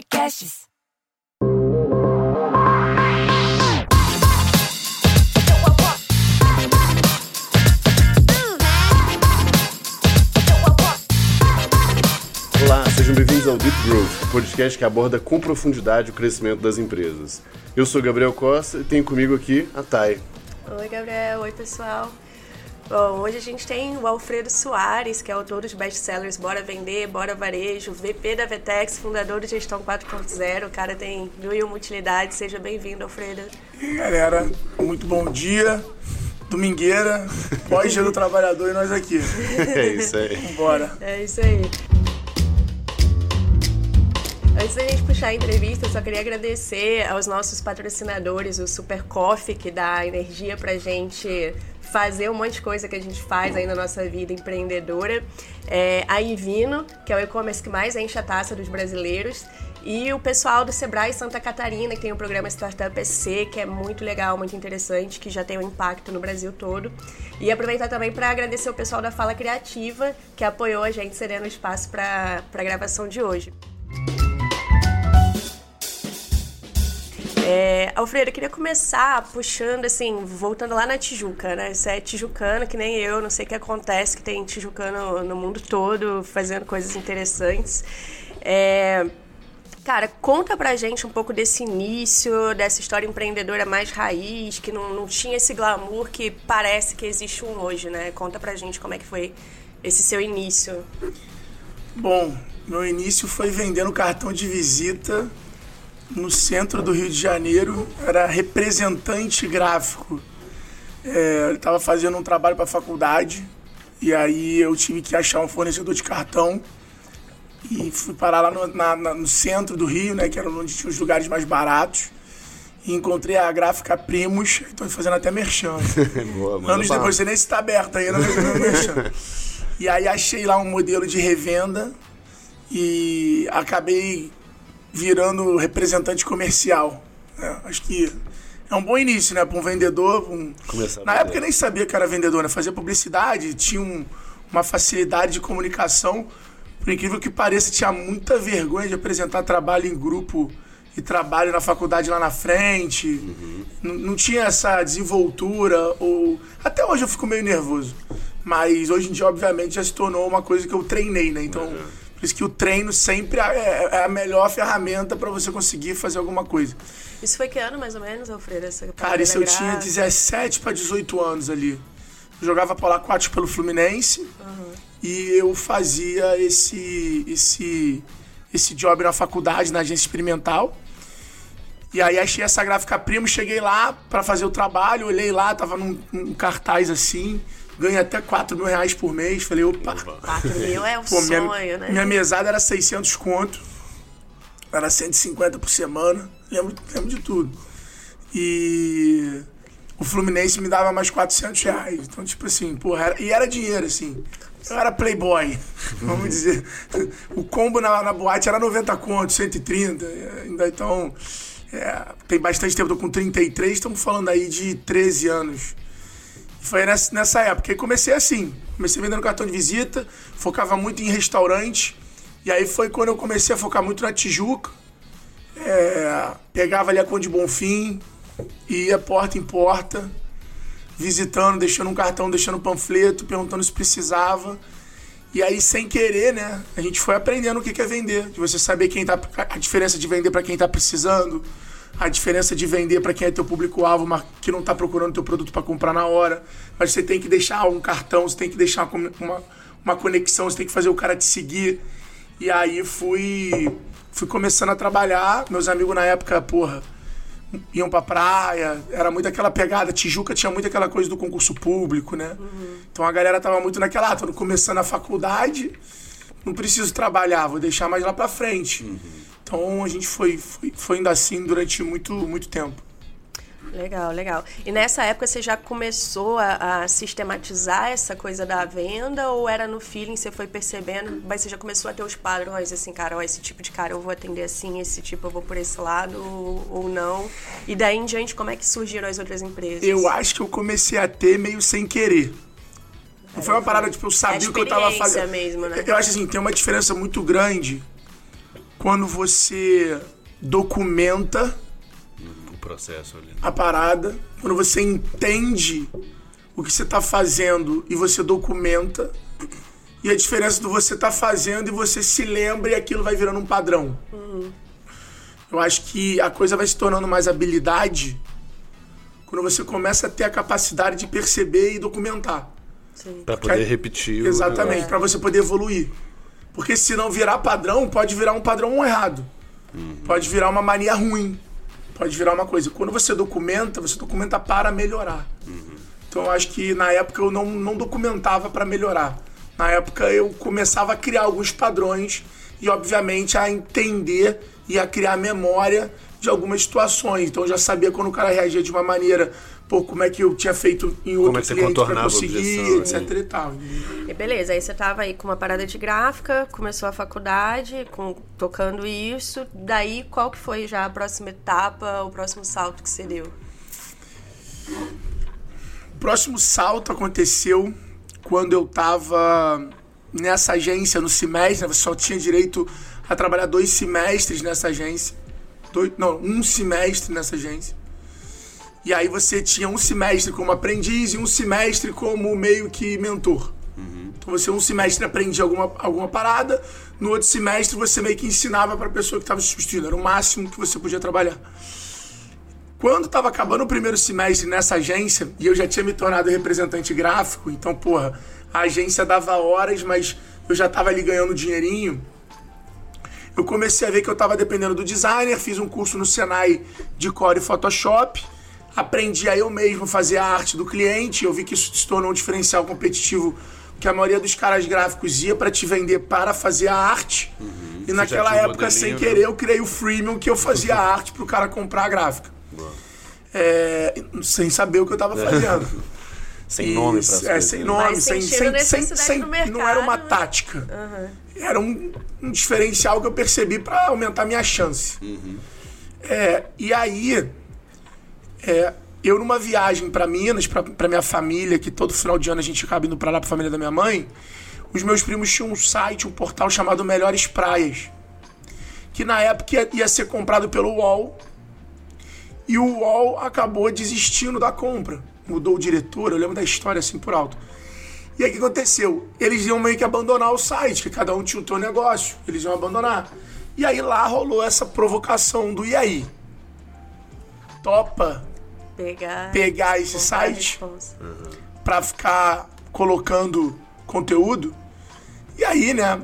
Podcasts. Olá, sejam bem-vindos ao Deep Growth, o podcast que aborda com profundidade o crescimento das empresas. Eu sou Gabriel Costa e tenho comigo aqui a Thay. Oi, Gabriel. Oi, pessoal. Bom, hoje a gente tem o Alfredo Soares, que é autor dos best-sellers Bora Vender, Bora Varejo, VP da Vetex, fundador do Gestão 4.0. O cara tem mil e uma utilidades. Seja bem-vindo, Alfredo. E galera, muito bom dia. Domingueira, pós-dia do trabalhador e nós aqui. É isso aí. Bora. É isso aí. Antes da gente puxar a entrevista, eu só queria agradecer aos nossos patrocinadores, o Super Coffee, que dá energia pra gente fazer um monte de coisa que a gente faz aí na nossa vida empreendedora. É, a Ivino, que é o e-commerce que mais enche a taça dos brasileiros. E o pessoal do Sebrae Santa Catarina, que tem o programa Startup SC, que é muito legal, muito interessante, que já tem um impacto no Brasil todo. E aproveitar também para agradecer o pessoal da Fala Criativa, que apoiou a gente cedendo espaço para a gravação de hoje. É, Alfredo, eu queria começar puxando, assim, voltando lá na Tijuca, né? Você é tijucano, que nem eu, não sei o que acontece, que tem tijucano no mundo todo fazendo coisas interessantes. É, cara, conta pra gente um pouco desse início, dessa história empreendedora mais raiz, que não, não tinha esse glamour que parece que existe um hoje, né? Conta pra gente como é que foi esse seu início. Bom, meu início foi vendendo cartão de visita no centro do Rio de Janeiro, era representante gráfico. É, eu estava fazendo um trabalho para a faculdade e aí eu tive que achar um fornecedor de cartão e fui parar lá no, na, na, no centro do Rio, né, que era onde tinha os lugares mais baratos. E encontrei a gráfica Primos, estou fazendo até merchan. Boa, Anos depois, você nem se está aberto ainda, mas eu merchan. E aí achei lá um modelo de revenda e acabei virando representante comercial. né? Acho que é um bom início, né? Para um vendedor. um- Na época eu nem sabia que era vendedor, né? Fazia publicidade, tinha um- uma facilidade de comunicação. Por incrível que pareça, tinha muita vergonha de apresentar trabalho em grupo e trabalho na faculdade lá na frente. N- Não tinha essa desenvoltura. Ou... Até hoje eu fico meio nervoso. Mas hoje em dia, obviamente, já se tornou uma coisa que eu treinei, né? Então, por isso que o treino sempre é é a melhor ferramenta para você conseguir fazer alguma coisa. Isso foi que ano, mais ou menos, Alfredo? Essa Cara, isso eu gráfica? tinha 17 para 18 anos ali. Eu jogava bola 4 pelo Fluminense e eu fazia esse, esse, esse job na faculdade, na agência experimental. E aí achei essa gráfica primo, cheguei lá para fazer o trabalho, olhei lá, tava num, num cartaz assim, ganhei até 4 mil reais por mês. Falei, opa, 4 mil é o Pô, minha, sonho, né? minha mesada era 600 conto. Era 150 por semana. Lembro, lembro de tudo. E o Fluminense me dava mais 400 reais. Então, tipo assim, porra, era, e era dinheiro, assim. Eu era playboy, vamos dizer. O combo na, na boate era 90 conto, 130. é, Ainda então, é, tem bastante tempo, tô com 33, estamos falando aí de 13 anos. Foi nessa, nessa época. E comecei assim. Comecei vendendo cartão de visita, focava muito em restaurante. E aí foi quando eu comecei a focar muito na Tijuca. É, pegava ali a Conde Bonfim, ia porta em porta, visitando, deixando um cartão, deixando um panfleto, perguntando se precisava. E aí, sem querer, né, a gente foi aprendendo o que que é vender. De você saber quem tá. A diferença de vender para quem tá precisando, a diferença de vender para quem é teu público-alvo, mas que não tá procurando teu produto para comprar na hora. Mas você tem que deixar um cartão, você tem que deixar uma, uma, conexão, você tem que fazer o cara te seguir. E aí fui, fui começando a trabalhar. Meus amigos na época, porra, iam pra praia, era muito aquela pegada. Tijuca tinha muito aquela coisa do concurso público, né? Então a galera tava muito naquela, ah, tô começando a faculdade, não preciso trabalhar, vou deixar mais lá pra frente. Então a gente foi, foi, foi indo assim durante muito, muito tempo. Legal, legal. E nessa época você já começou a, a sistematizar essa coisa da venda ou era no feeling, você foi percebendo, mas você já começou a ter os padrões, assim, cara, ó, esse tipo de cara eu vou atender assim, esse tipo eu vou por esse lado ou, ou não. E daí em diante, como é que surgiram as outras empresas? Eu acho que eu comecei a ter meio sem querer. Não foi uma parada, tipo, eu sabia o que eu tava fazendo. mesmo, né? Eu acho assim, tem uma diferença muito grande quando você documenta O processo ali. a parada, quando você entende o que você está fazendo e você documenta, e a diferença do você tá fazendo e você se lembra e aquilo vai virando um padrão. Eu acho que a coisa vai se tornando mais habilidade quando você começa a ter a capacidade de perceber e documentar. Sim. Pra poder aí- repetir o Exatamente, para você poder evoluir. Porque se não virar padrão, pode virar um padrão errado. Pode virar uma mania ruim. Pode virar uma coisa. Quando você documenta, você documenta para melhorar. Então eu acho que na época eu não, não documentava para melhorar. Na época eu começava a criar alguns padrões e, obviamente, a entender e a criar memória de algumas situações. Então eu já sabia quando o cara reagia de uma maneira, pô, como é que eu tinha feito em outro é que você cliente pra contornava a conseguir, objeção, etc e tal. E beleza, aí você tava aí com uma parada de gráfica, começou a faculdade, com, tocando isso. Daí, qual que foi já a próxima etapa, o próximo salto que você deu? O próximo salto aconteceu quando eu tava nessa agência no semestre, né? Você só tinha direito a trabalhar dois semestres nessa agência. Dois, não, um semestre nessa agência. E aí você tinha um semestre como aprendiz e um semestre como meio que mentor. Então você um semestre aprendia alguma, alguma parada, no outro semestre você meio que ensinava para a pessoa que estava substituindo. Era o máximo que você podia trabalhar. Quando estava acabando o primeiro semestre nessa agência, e eu já tinha me tornado representante gráfico, então, porra, a agência dava horas, mas eu já estava ali ganhando dinheirinho. Eu comecei a ver que eu estava dependendo do designer, fiz um curso no Senai de Core e Photoshop, aprendi a eu mesmo fazer a arte do cliente, eu vi que isso se tornou um diferencial competitivo, que a maioria dos caras gráficos ia para te vender para fazer a arte. E naquela um época, sem né? querer, eu criei o freemium que eu fazia a arte pro cara comprar a gráfica. É, sem saber o que eu tava fazendo. Sem nome pra Isso, é, sem nome, Mas sem, sem, sem, sem no não era uma mercado. tática. Era um, um diferencial que eu percebi para aumentar minha chance. É, e aí, é, eu numa viagem para Minas, para minha família, que todo final de ano a gente acaba indo para lá, para família da minha mãe, os meus primos tinham um site, um portal chamado Melhores Praias, que na época ia, ia ser comprado pelo UOL, e o UOL acabou desistindo da compra. Mudou o diretor, eu lembro da história assim por alto. E aí o que aconteceu? Eles iam meio que abandonar o site, que cada um tinha o seu negócio, eles iam abandonar. E aí lá rolou essa provocação do e aí? Topa Pegar. pegar esse site responsa. pra ficar colocando conteúdo? E aí, né,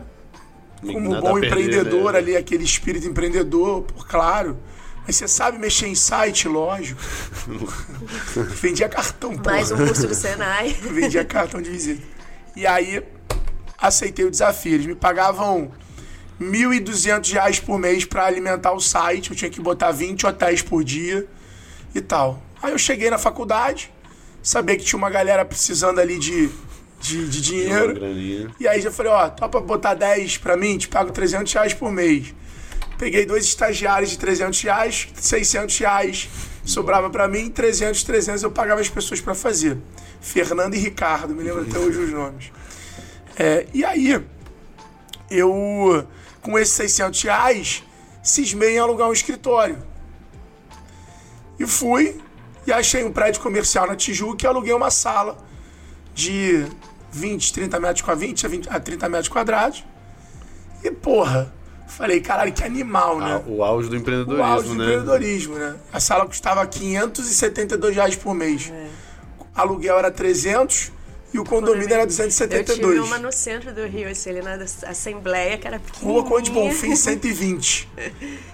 como Nada bom perder, empreendedor né? ali, aquele espírito empreendedor, por claro. Mas você sabe mexer em site, lógico. Vendia cartão, porra. Mais um curso do Senai. Vendia cartão de visita. E aí, aceitei o desafio. Eles me pagavam 1.200 reais por mês para alimentar o site. Eu tinha que botar 20 hotéis por dia e tal. Aí eu cheguei na faculdade, sabia que tinha uma galera precisando ali de, de, de dinheiro. E aí já falei, ó, topa botar 10 pra mim, te pago 300 reais por mês. Peguei dois estagiários de 300 reais, 600 reais sobrava pra mim, 300, 300 eu pagava as pessoas pra fazer. Fernando e Ricardo, me lembro até hoje os nomes. É, e aí, eu, com esses 600 reais, cismei em alugar um escritório. E fui, e achei um prédio comercial na Tijuca e aluguei uma sala de 20, 30 metros quadrados, 20 a, 20 a 30 metros quadrados. E, porra, falei, caralho, que animal, né? Ah, o auge do o empreendedorismo, auge do né? empreendedorismo, né? A sala custava 572 reais por mês. Aluguel era 300 e o condomínio era Eu tive 272. uma no centro do Rio, assim, ali na Assembleia, que era pequenininha. Rua Conde Bonfim, 120.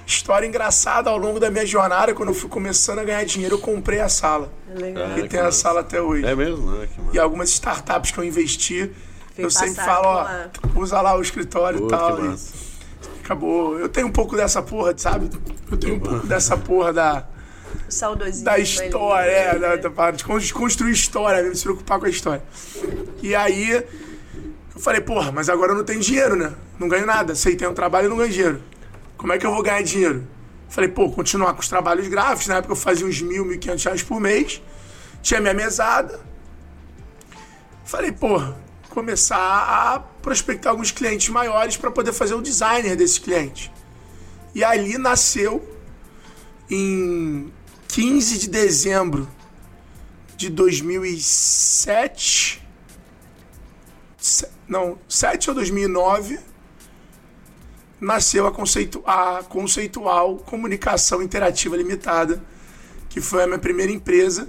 História engraçada ao longo da minha jornada, quando eu fui começando a ganhar dinheiro, eu comprei a sala. Legal. E tem a sala até hoje. É mesmo, né? Que E algumas startups que eu investi, Fui eu sempre falo, ó, usa lá o escritório Pô, e tal. que e acabou. Eu tenho um pouco dessa porra, sabe? Eu tenho um pouco dessa porra da, saudosismo da ali, história, é, né? da, da, parada de con- de construir história, mesmo, se preocupar com a história. E aí, eu falei, porra, mas agora eu não tenho dinheiro, né? Não ganho nada. Aceitei um trabalho e não ganho dinheiro. Como é que eu vou ganhar dinheiro? Falei, pô, continuar com os trabalhos gráficos. Na época eu fazia uns mil, mil e quinhentos reais por mês. Tinha minha mesada. Falei, porra, começar a prospectar alguns clientes maiores para poder fazer o designer desses clientes. E ali nasceu em 15 de dezembro de 2007. Se- Não, 7 ou 2009 nasceu a, conceitu- a Conceitual Comunicação Interativa Limitada, que foi a minha primeira empresa,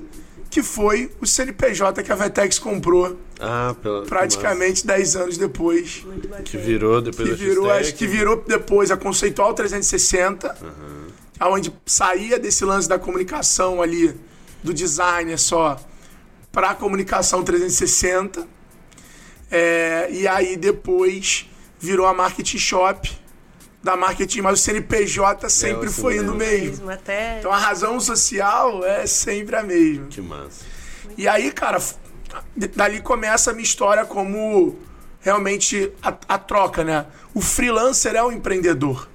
que foi o CNPJ que a Vetex comprou Ah, pela, praticamente 10 anos depois. Muito bacana. Que virou depois Que da virou, acho que virou depois a Conceitual 360, aonde saía desse lance da comunicação ali, do designer só, para a comunicação 360. É, e aí depois virou a Marketing Shop, da Marketing, mas o CNPJ sempre assim foi indo mesmo. mesmo. Mesmo até. Então a razão social é sempre a mesma. Que massa. E aí, cara, dali começa a minha história como realmente a, a troca, né? O freelancer é o empreendedor.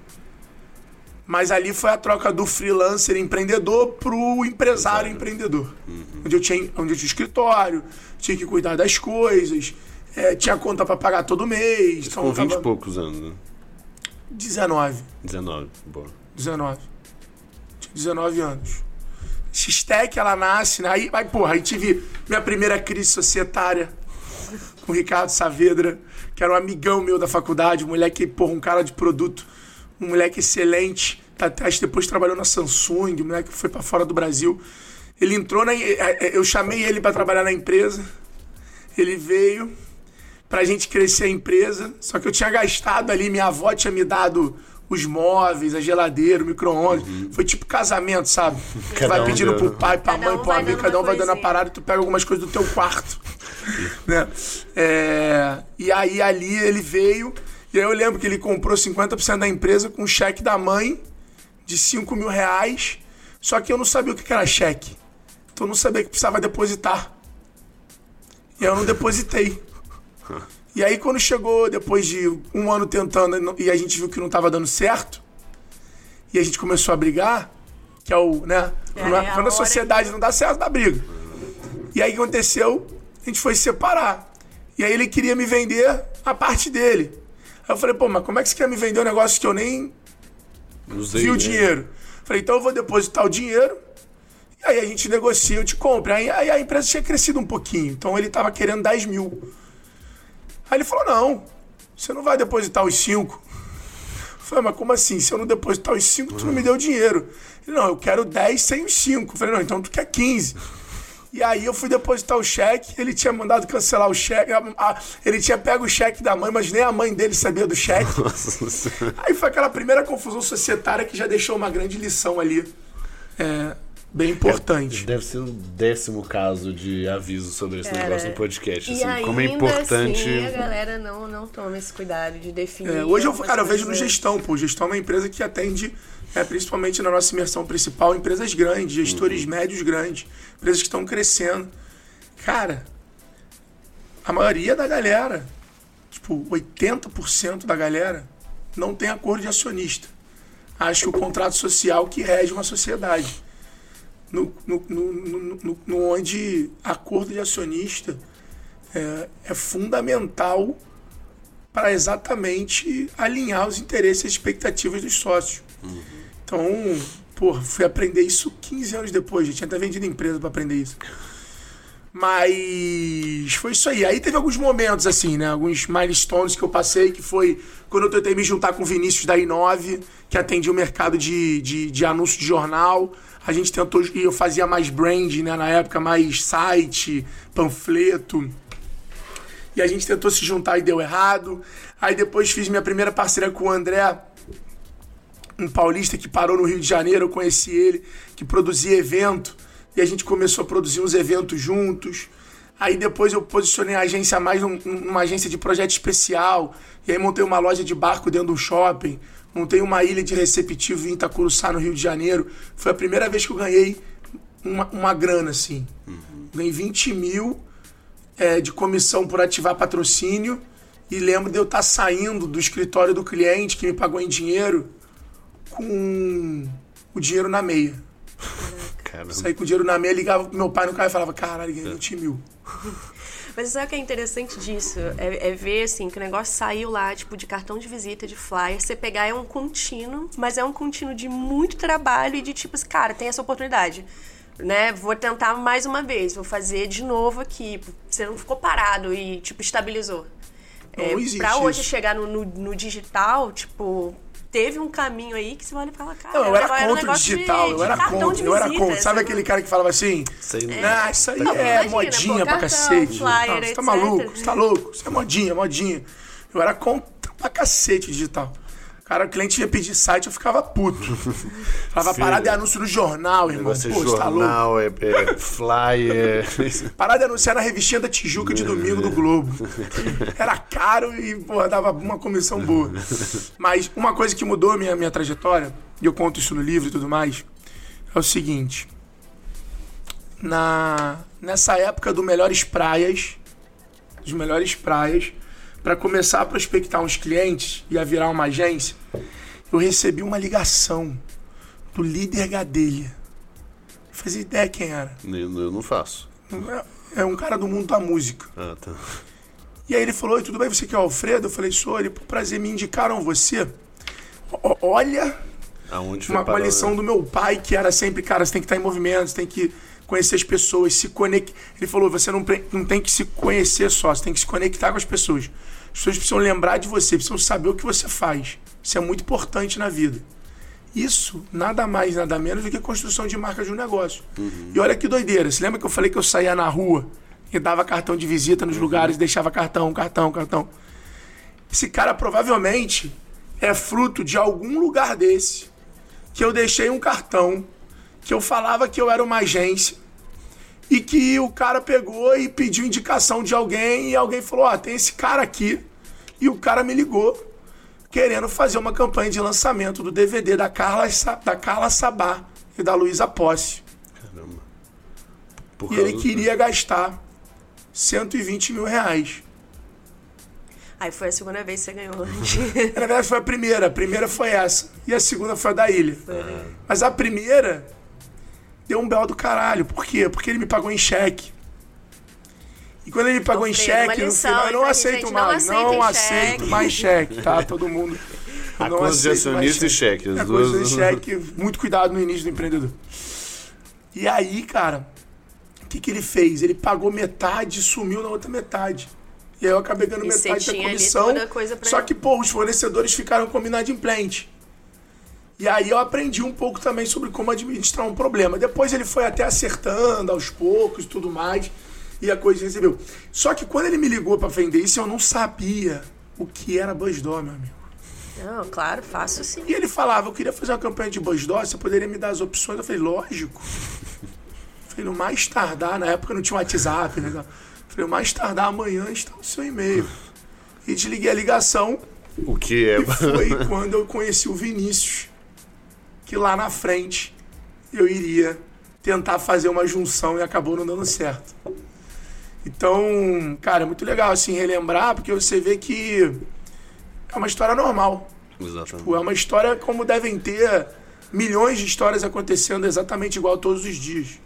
Mas ali foi a troca do freelancer empreendedor pro empresário empreendedor. Onde, eu tinha, onde eu tinha escritório, tinha que cuidar das coisas, é, tinha conta pra pagar todo mês. Então, Com 20 e tava- poucos anos, né? 19. 19. Boa. 19. Tinha 19 anos. X-Tech, ela nasce, né? Aí, aí, porra, aí tive minha primeira crise societária com o Ricardo Saavedra, que era um amigão meu da faculdade, um moleque, porra, um cara de produto, um moleque excelente. Tá- Acho que depois trabalhou na Samsung, um moleque que foi pra fora do Brasil. Ele entrou na. eh, eh, Eu chamei ele pra trabalhar na empresa. Ele veio pra gente crescer a empresa. Só que eu tinha gastado ali, minha avó tinha me dado os móveis, a geladeira, o micro-ondas. Foi tipo casamento, sabe? Tu vai um pedindo deu. pro pai, pra Cada mãe, um pro amigo, cada um vai dando a parada e tu pega algumas coisas do teu quarto. né? É, e aí ali ele veio, e aí eu lembro que ele comprou 50% da empresa com um cheque da mãe de 5 mil reais. Só que eu não sabia o que era cheque. Então eu não sabia que precisava depositar. E eu não depositei. E aí quando chegou, depois de um ano tentando, e a gente viu que não estava dando certo, e a gente começou a brigar, que é o, né? É, quando a, é a quando a hora sociedade não dá certo, dá briga. E aí o que aconteceu? A gente foi se separar. E aí ele queria me vender a parte dele. Aí eu falei, pô, mas como é que você quer me vender um negócio que eu nem Usei, vi o né? dinheiro? Falei, então eu vou depositar o dinheiro. E aí a gente negocia, eu te compro. Aí, aí a empresa tinha crescido um pouquinho. Então ele tava querendo 10 mil. Aí ele falou, não, você não vai depositar os 5. Falei, mas como assim? Se eu não depositar os 5, tu não me deu dinheiro. Ele, não, eu quero 10 sem os 5. Falei, não, então tu quer 15. E aí eu fui depositar o cheque, ele tinha mandado cancelar o cheque, a- a- ele tinha pego o cheque da mãe, mas nem a mãe dele sabia do cheque. Nossa Senhora. Aí foi aquela primeira confusão societária que já deixou uma grande lição ali. É, bem importante. Deve ser um décimo caso de aviso sobre esse Cara, negócio no podcast. E Assim, ainda como é importante. assim, a galera não, não toma esse cuidado de definir. É, hoje eu, cara, eu vejo no coisas. gestão, pô. Gestão é uma empresa que atende, é, principalmente na nossa imersão principal, empresas grandes, gestores médios grandes, empresas que estão crescendo. Cara, a maioria da galera, tipo, 80% da galera, não tem acordo de acionista. Acha que o contrato social que rege uma sociedade. No, no, no, no, onde acordo de acionista é, é fundamental para exatamente alinhar os interesses e expectativas dos sócios. Então, porra, fui aprender isso 15 anos depois, já tinha até vendido empresa para aprender isso. Mas foi isso aí. Aí teve alguns momentos, assim, né? Alguns milestones que eu passei, que foi quando eu tentei me juntar com o Vinícius da I9, que atendia o mercado de, de, de anúncio de jornal. A gente tentou, e eu fazia mais brand, né? Na época, mais site, panfleto. E a gente tentou se juntar e deu errado. Aí depois fiz minha primeira parceria com o André, um paulista que parou no Rio de Janeiro, eu conheci ele, que produzia evento, e a gente começou a produzir uns eventos juntos. Aí depois eu posicionei a agência mais num- numa agência de projeto especial, e aí montei uma loja de barco dentro de um shopping, montei uma ilha de receptivo em Itacuruçá, no Rio de Janeiro. Foi a primeira vez que eu ganhei uma, uma grana, assim. Ganhei 20 mil é, de comissão por ativar patrocínio, e lembro de eu estar saindo do escritório do cliente que me pagou em dinheiro com o dinheiro na meia. Caramba. Saí com o dinheiro na meia, ligava pro meu pai no carro e falava, caralho, ganhei 20 mil. Mas sabe o que é interessante disso? É, é, ver, assim, que o negócio saiu lá, tipo, de cartão de visita, de flyer. Você pegar é um contínuo, mas é um contínuo de muito trabalho e de tipo, assim, cara, tem essa oportunidade. Né? Vou tentar mais uma vez, vou fazer de novo aqui. Você não ficou parado e, tipo, estabilizou. Não É, existe pra hoje isso. chegar no, no, no digital, tipo, teve um caminho aí que você olha e fala, cara, Não, eu era contra o de- digital, eu era contra, eu era contra. Sabe essa- aquele cara que falava assim? Sei É. lá. Ah, isso aí Não, é imagina, modinha pô, pra cartão, cacete. flyer, Não, você tá etc. maluco, você tá louco. Isso é modinha, modinha. Eu era contra pra cacete o digital. Cara, o cliente ia pedir site, eu ficava puto. Falava, parada de anúncio no jornal, irmão. Negócio Pô, é você tá louco. jornal, é, é flyer. Parada de anunciar na revistinha da Tijuca de domingo do Globo. Era caro e, pô, dava uma comissão boa. Mas uma coisa que mudou a minha, minha trajetória, e eu conto isso no livro e tudo mais, é o seguinte. Na, nessa época do Melhores Praias, dos Melhores Praias, para começar a prospectar uns clientes e a virar uma agência, eu recebi uma ligação do líder Gadelha. Não fazia ideia quem era. eu não faço. É um cara do mundo da música. Ah, tá. E aí ele falou: "Oi, tudo bem? Você que é o Alfredo? Eu falei: sou. Ele, por prazer, me indicaram você. Olha Aonde uma, uma lição né? do meu pai, que era sempre, cara, você tem que estar em movimento, você tem que conhecer as pessoas, se conectar. Ele falou: você não, não tem que se conhecer só, você tem que se conectar com as pessoas. As pessoas precisam lembrar de você, precisam saber o que você faz. Isso é muito importante na vida. Isso, nada mais, nada menos do que construção de marca de um negócio. E olha que doideira. Você lembra que eu falei que eu saía na rua e dava cartão de visita nos lugares, deixava cartão, cartão, cartão? Esse cara provavelmente é fruto de algum lugar desse que eu deixei um cartão, que eu falava que eu era uma agência e que o cara pegou e pediu indicação de alguém e alguém falou: Ó, tem esse cara aqui. E o cara me ligou querendo fazer uma campanha de lançamento do DVD da Carla, da Carla Sabá e da Luísa Posse. Caramba. Por E ele queria gastar 120 mil reais. Aí foi a segunda vez que você ganhou. Na verdade, foi a primeira. A primeira foi essa. E a segunda foi a da ilha. Mas a primeira deu um belo do caralho. Por quê? Porque ele me pagou em cheque. E quando ele me pagou em cheque, no lição, final, eu não aceito gente? Não mais. aceitem Não aceito cheque. mais cheque, tá? Todo mundo. Eu A não conta de acionista e cheque, as duas- de cheque, muito cuidado no início do empreendedor. E aí, cara, o que, que ele fez? Ele pagou metade e sumiu na outra metade. E aí eu acabei ganhando E metade da comissão. Só que, pô, os fornecedores ficaram combinados em plant. E aí eu aprendi um pouco também sobre como administrar um problema. Depois ele foi até acertando aos poucos e tudo mais. E a coisa recebeu. Só que quando ele me ligou pra vender isso, eu não sabia o que era Buzzdoor, meu amigo. Não, claro, faço sim. E ele falava, eu queria fazer uma campanha de Buzzdoor, você poderia me dar as opções? Eu falei, lógico. Falei, no mais tardar, na época não tinha WhatsApp, né? Falei, no mais tardar amanhã está no seu e-mail. E desliguei a ligação O que é? e foi quando eu conheci o Vinícius, que lá na frente eu iria tentar fazer uma junção e acabou não dando certo. Então, cara, é muito legal assim relembrar, porque você vê que é uma história normal. Exatamente. Tipo, é uma história como devem ter milhões de histórias acontecendo exatamente igual todos os dias.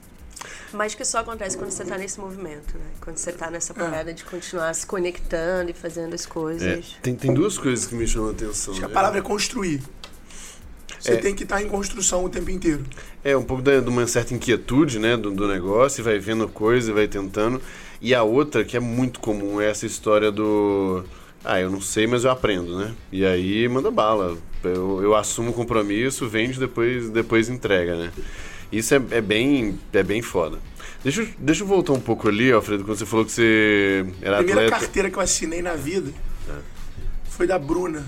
Mas que só acontece quando você tá nesse movimento, né? Quando você tá É. nessa parada de continuar se conectando e fazendo as É, coisas. tem, tem duas coisas que me chamam a atenção. Acho que a né? palavra é construir. Você É. tem que estar em construção o tempo inteiro. É, um pouco da- de uma certa inquietude, né, do, do negócio, vai vendo coisa e vai tentando. E a outra, que é muito comum, é essa história do... Ah, eu não sei, mas eu aprendo, né? E aí manda bala. Eu, eu assumo o compromisso, vende, depois, depois entrega, né? Isso é, é bem, é bem foda. Deixa, eu- deixa eu voltar um pouco ali, Alfredo, quando você falou que você era A primeira atleta. carteira que eu assinei na vida foi da Bruna.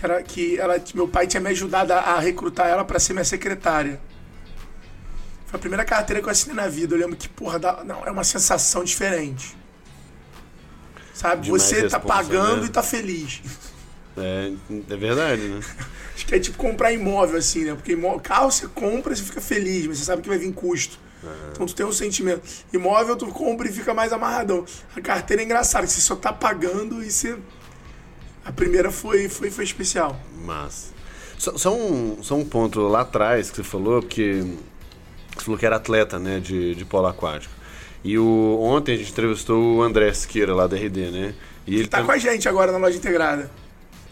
Que, era, que ela, meu pai tinha me ajudado a, a recrutar ela para ser minha secretária. Foi a primeira carteira que eu assinei na vida. Eu lembro que, porra, dá, não, é uma sensação diferente. Sabe? De mais Você tá pagando né? e tá feliz. É, é verdade, né? Acho que é tipo comprar imóvel, assim, né? Porque imó- carro você compra e você fica feliz, mas você sabe que vai vir custo. Então tu tem um sentimento. Imóvel tu compra e fica mais amarradão. A carteira é engraçada, você só tá pagando e você. A primeira foi, foi, foi especial. Mas. Só, só um, só um ponto lá atrás que você falou, porque você falou que era atleta, né, de, de polo aquático. E o, ontem a gente entrevistou o André Siqueira, lá da RD, né? E ele Tá tam- com a gente agora na loja integrada.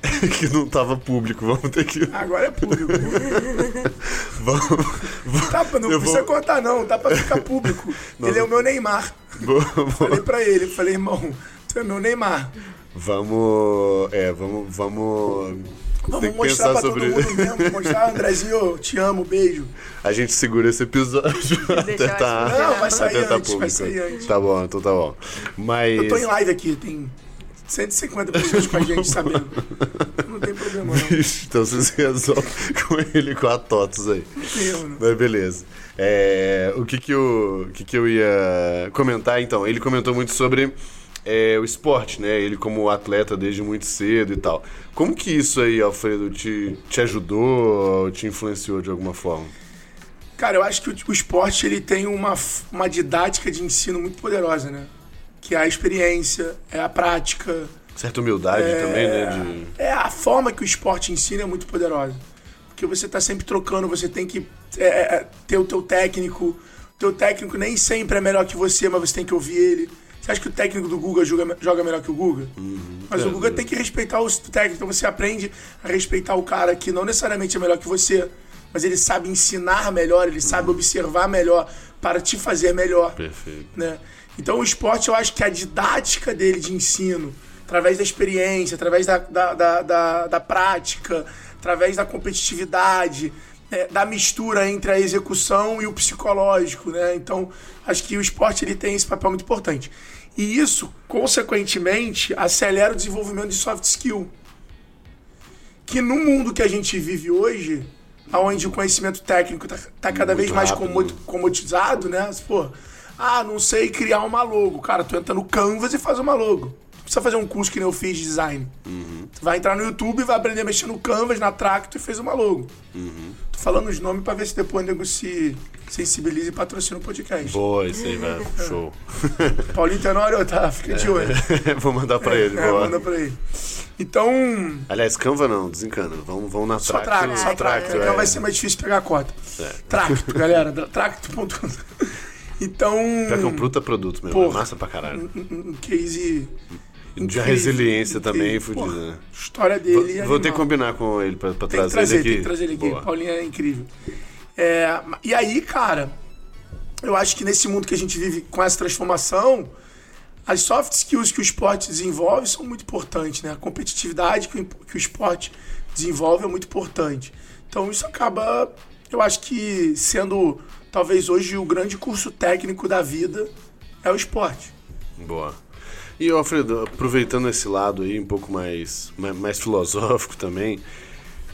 que não tava público, vamos ter que. Agora é público. Vamos, Tá, não Eu precisa vou- contar, não. Dá pra ficar público. Ele é o meu Neymar. vou- Falei pra ele, falei, irmão, tu é meu Neymar. Vamos. É, vamos. Vamos. Vamos tem que mostrar pensar pra sobre. todo mundo mesmo. Mostrar, Andrezinho, eu te amo, beijo. A gente segura esse episódio até tá. Não, vai sair até tá antes, vai público. sair antes. Tá bom, então tá bom. Mas. Eu tô em live aqui, tem 150 pessoas com a gente sabendo. Não tem problema, não. então você se resolve com ele com a TOTOS aí. Não tem erro, não. Mas beleza. É, o que que eu, o que que eu ia comentar, então? Ele comentou muito sobre é, o esporte, né? Ele como atleta desde muito cedo e tal. Como que isso aí, Alfredo, te, te ajudou, te influenciou de alguma forma? Cara, eu acho que o, o esporte ele tem uma, uma didática de ensino muito poderosa, né? Que é a experiência, é a prática, Certa humildade também, né? De... É, a forma que o esporte ensina é muito poderosa. Porque você tá sempre trocando, você tem que é, é, ter o teu técnico. O teu técnico nem sempre é melhor que você, mas você tem que ouvir ele. Você acha que o técnico do Guga joga, joga melhor que o Guga? Mas É, o Guga é. tem que respeitar o técnico. Então você aprende a respeitar o cara que não necessariamente é melhor que você, mas ele sabe ensinar melhor, ele sabe observar melhor para te fazer melhor Perfeito. né? Então o esporte, eu acho que a didática dele de ensino, através da experiência, através da, da, da, da- da prática, através da competitividade, né, da mistura entre a execução e o psicológico, né? Então acho que o esporte ele tem esse papel muito importante. E isso, consequentemente, acelera o desenvolvimento de soft skill. Que no mundo que a gente vive hoje, onde o conhecimento técnico está cada vez Muito mais rápido. comod- comoditizado, né? Pô, ah, não sei criar uma logo. Cara, tu entra no Canvas e faz uma logo. Precisa fazer um curso que nem eu fiz de design. Tu vai entrar no YouTube, vai aprender a mexer no Canvas, na Tracto e fez uma logo. Tô falando os nomes pra ver se depois o nego se sensibiliza e patrocina o podcast. Boa, isso aí, velho. Show. Paulinho Tenório, tá, fica de olho. Vou mandar pra ele, É, boa. manda pra ele. Então, Aliás, Canva não, desencana. Vamos, vamos na só Tracto. tracto, só tracto. é. Então vai ser mais difícil pegar a cota. É. Tracto, galera. Tracto. Então, Pior que é um puta produto mesmo, Porra. é massa pra caralho. um case De resiliência também, incrível. fudida, Porra, né? História dele. Vou, é vou ter que combinar com ele pra, pra trazer trazer, ele aqui. tem que trazer ele aqui. Boa. Paulinho é incrível. É, e aí, cara, eu acho que nesse mundo que a gente vive com essa transformação, as soft skills que o esporte desenvolve são muito importantes, né? A competitividade que o, que o esporte desenvolve é muito importante. Então isso acaba, eu acho que sendo talvez hoje o grande curso técnico da vida é o esporte. Boa. E, Alfredo, aproveitando esse lado aí, um pouco mais, mais, filosófico também,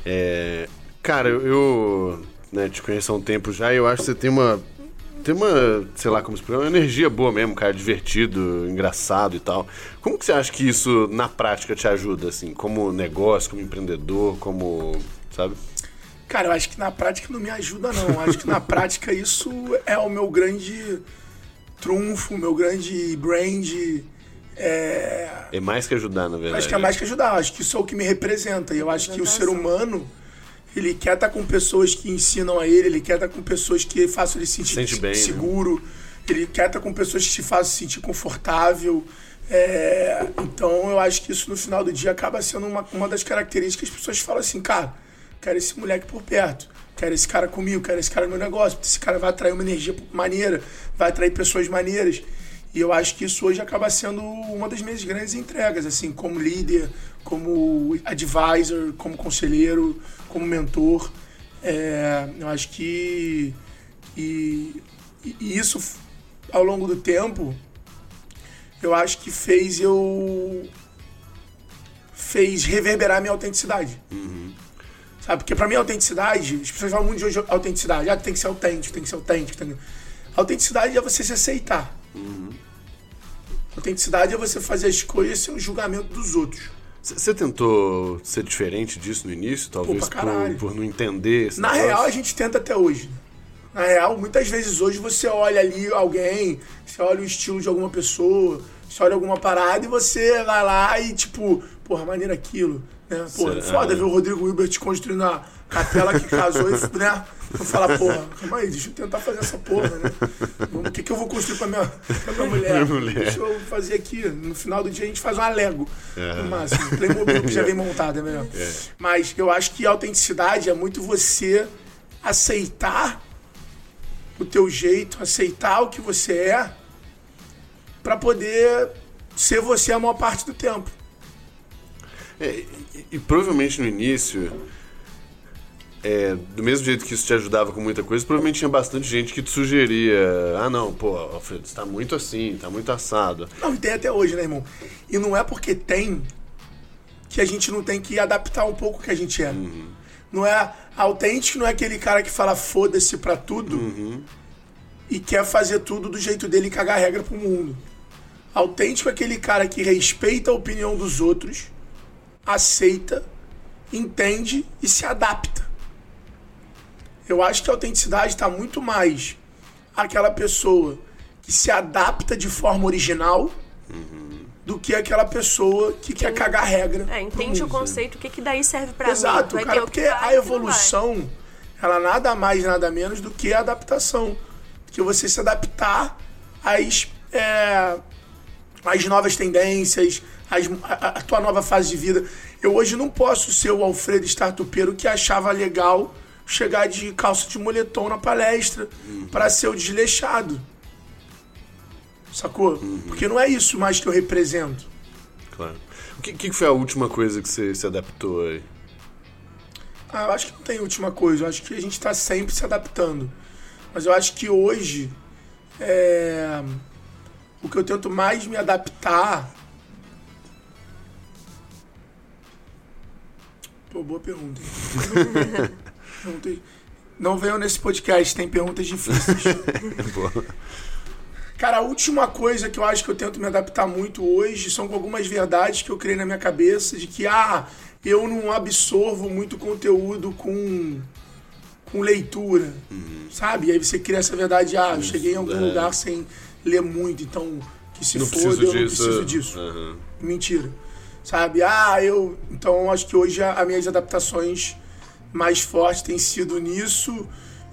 é, cara, eu, né, te conheço há um tempo já e eu acho que você tem uma, tem uma, sei lá como explicar, uma energia boa mesmo, cara, divertido, engraçado e tal. Como que você acha que isso, na prática, te ajuda, assim, como negócio, como empreendedor, como, sabe? Cara, eu acho que na prática não me ajuda, não. Eu acho que na prática isso é o meu grande trunfo, meu grande brand. É... É mais que ajudar, na verdade. Acho que é mais que ajudar. Acho que isso é o que me representa. E eu acho que o ser humano, ele quer estar com pessoas que ensinam a ele, ele quer estar com pessoas que façam ele se sentir Sente bem, né? seguro, ele quer estar com pessoas que te façam se sentir confortável. É, Então eu acho que isso no final do dia acaba sendo uma, uma das características que as pessoas falam assim, cara, quero esse moleque por perto, quero esse cara comigo, quero esse cara no meu negócio, porque esse cara vai atrair uma energia maneira, vai atrair pessoas maneiras. E eu acho que isso hoje acaba sendo uma das minhas grandes entregas, assim, como líder, como advisor, como conselheiro, como mentor. É, eu acho que e, e isso ao longo do tempo eu acho que fez eu fez reverberar minha autenticidade. Sabe? Porque pra mim a autenticidade, as pessoas falam muito de hoje autenticidade, ah, tem que ser autêntico, tem que ser autêntico. Tem que... Autenticidade é você se aceitar. Autenticidade é você fazer as coisas sem o julgamento dos outros. Você tentou ser diferente disso no início, talvez pra por, por não entender esse Na negócio? real, a gente tenta até hoje. Na real, muitas vezes hoje você olha ali alguém, você olha o estilo de alguma pessoa, você olha alguma parada e você vai lá e tipo, porra, maneiro aquilo. Né? Pô, Será? foda ver o Rodrigo Hilbert construindo a capela que casou e, né? Eu falar, porra, calma aí, deixa eu tentar fazer essa porra, né? O que, que eu vou construir pra minha, pra minha mulher? Mulher. Deixa eu fazer aqui. No final do dia a gente faz uma Lego. É. No máximo. Playmobil que já vem montado, é melhor. Mas eu acho que a autenticidade é muito você aceitar o teu jeito, aceitar o que você é, pra poder ser você a maior parte do tempo. É, e, e provavelmente no início, é, do mesmo jeito que isso te ajudava com muita coisa, provavelmente tinha bastante gente que te sugeria: ah, não, pô, Alfredo, você tá muito assim, tá muito assado. Não, e tem até hoje, né, irmão? E não é porque tem que a gente não tem que adaptar um pouco o que a gente é. Não é autêntico, não é aquele cara que fala foda-se pra tudo e quer fazer tudo do jeito dele e cagar regra pro mundo. Autêntico é aquele cara que respeita a opinião dos outros, aceita, entende e se adapta. Eu acho que a autenticidade está muito mais aquela pessoa que se adapta de forma original do que aquela pessoa que quer cagar regra. É, entende o conceito, o que, que daí serve mim. Exato, Vai cara, ter o que porque vai a evolução, ela nada mais, nada menos do que a adaptação. Que você se adaptar às, é, às novas tendências, às, a, a tua nova fase de vida. Eu hoje não posso ser o Alfredo Startupeiro que achava legal chegar de calça de moletom na palestra para ser o desleixado. Sacou? Porque não é isso mais que eu represento. Claro. O que, que foi a última coisa que você se adaptou aí? Ah, eu acho que não tem última coisa. Eu acho que a gente está sempre se adaptando. Mas eu acho que hoje é, o que eu tento mais me adaptar. Pô, boa pergunta. hein? Perguntei- Não venham nesse podcast, tem perguntas difíceis. Cara, a última coisa que eu acho que eu tento me adaptar muito hoje são com algumas verdades que eu criei na minha cabeça de que, ah, eu não absorvo muito conteúdo com, com leitura, sabe? E aí você cria essa verdade, ah, eu cheguei em algum é. lugar sem ler muito, então que se não foda, eu não disso. preciso disso. Aham. Mentira. Sabe? Ah, eu. Então acho que hoje as minhas adaptações mais fortes têm sido nisso.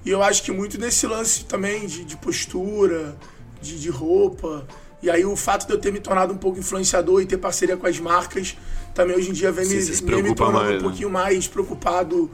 E eu acho que muito nesse lance também de, de postura, de, de roupa. E aí o fato de eu ter me tornado um pouco influenciador e ter parceria com as marcas também hoje em dia vem Sim, me, me tornando mais, um né? pouquinho mais preocupado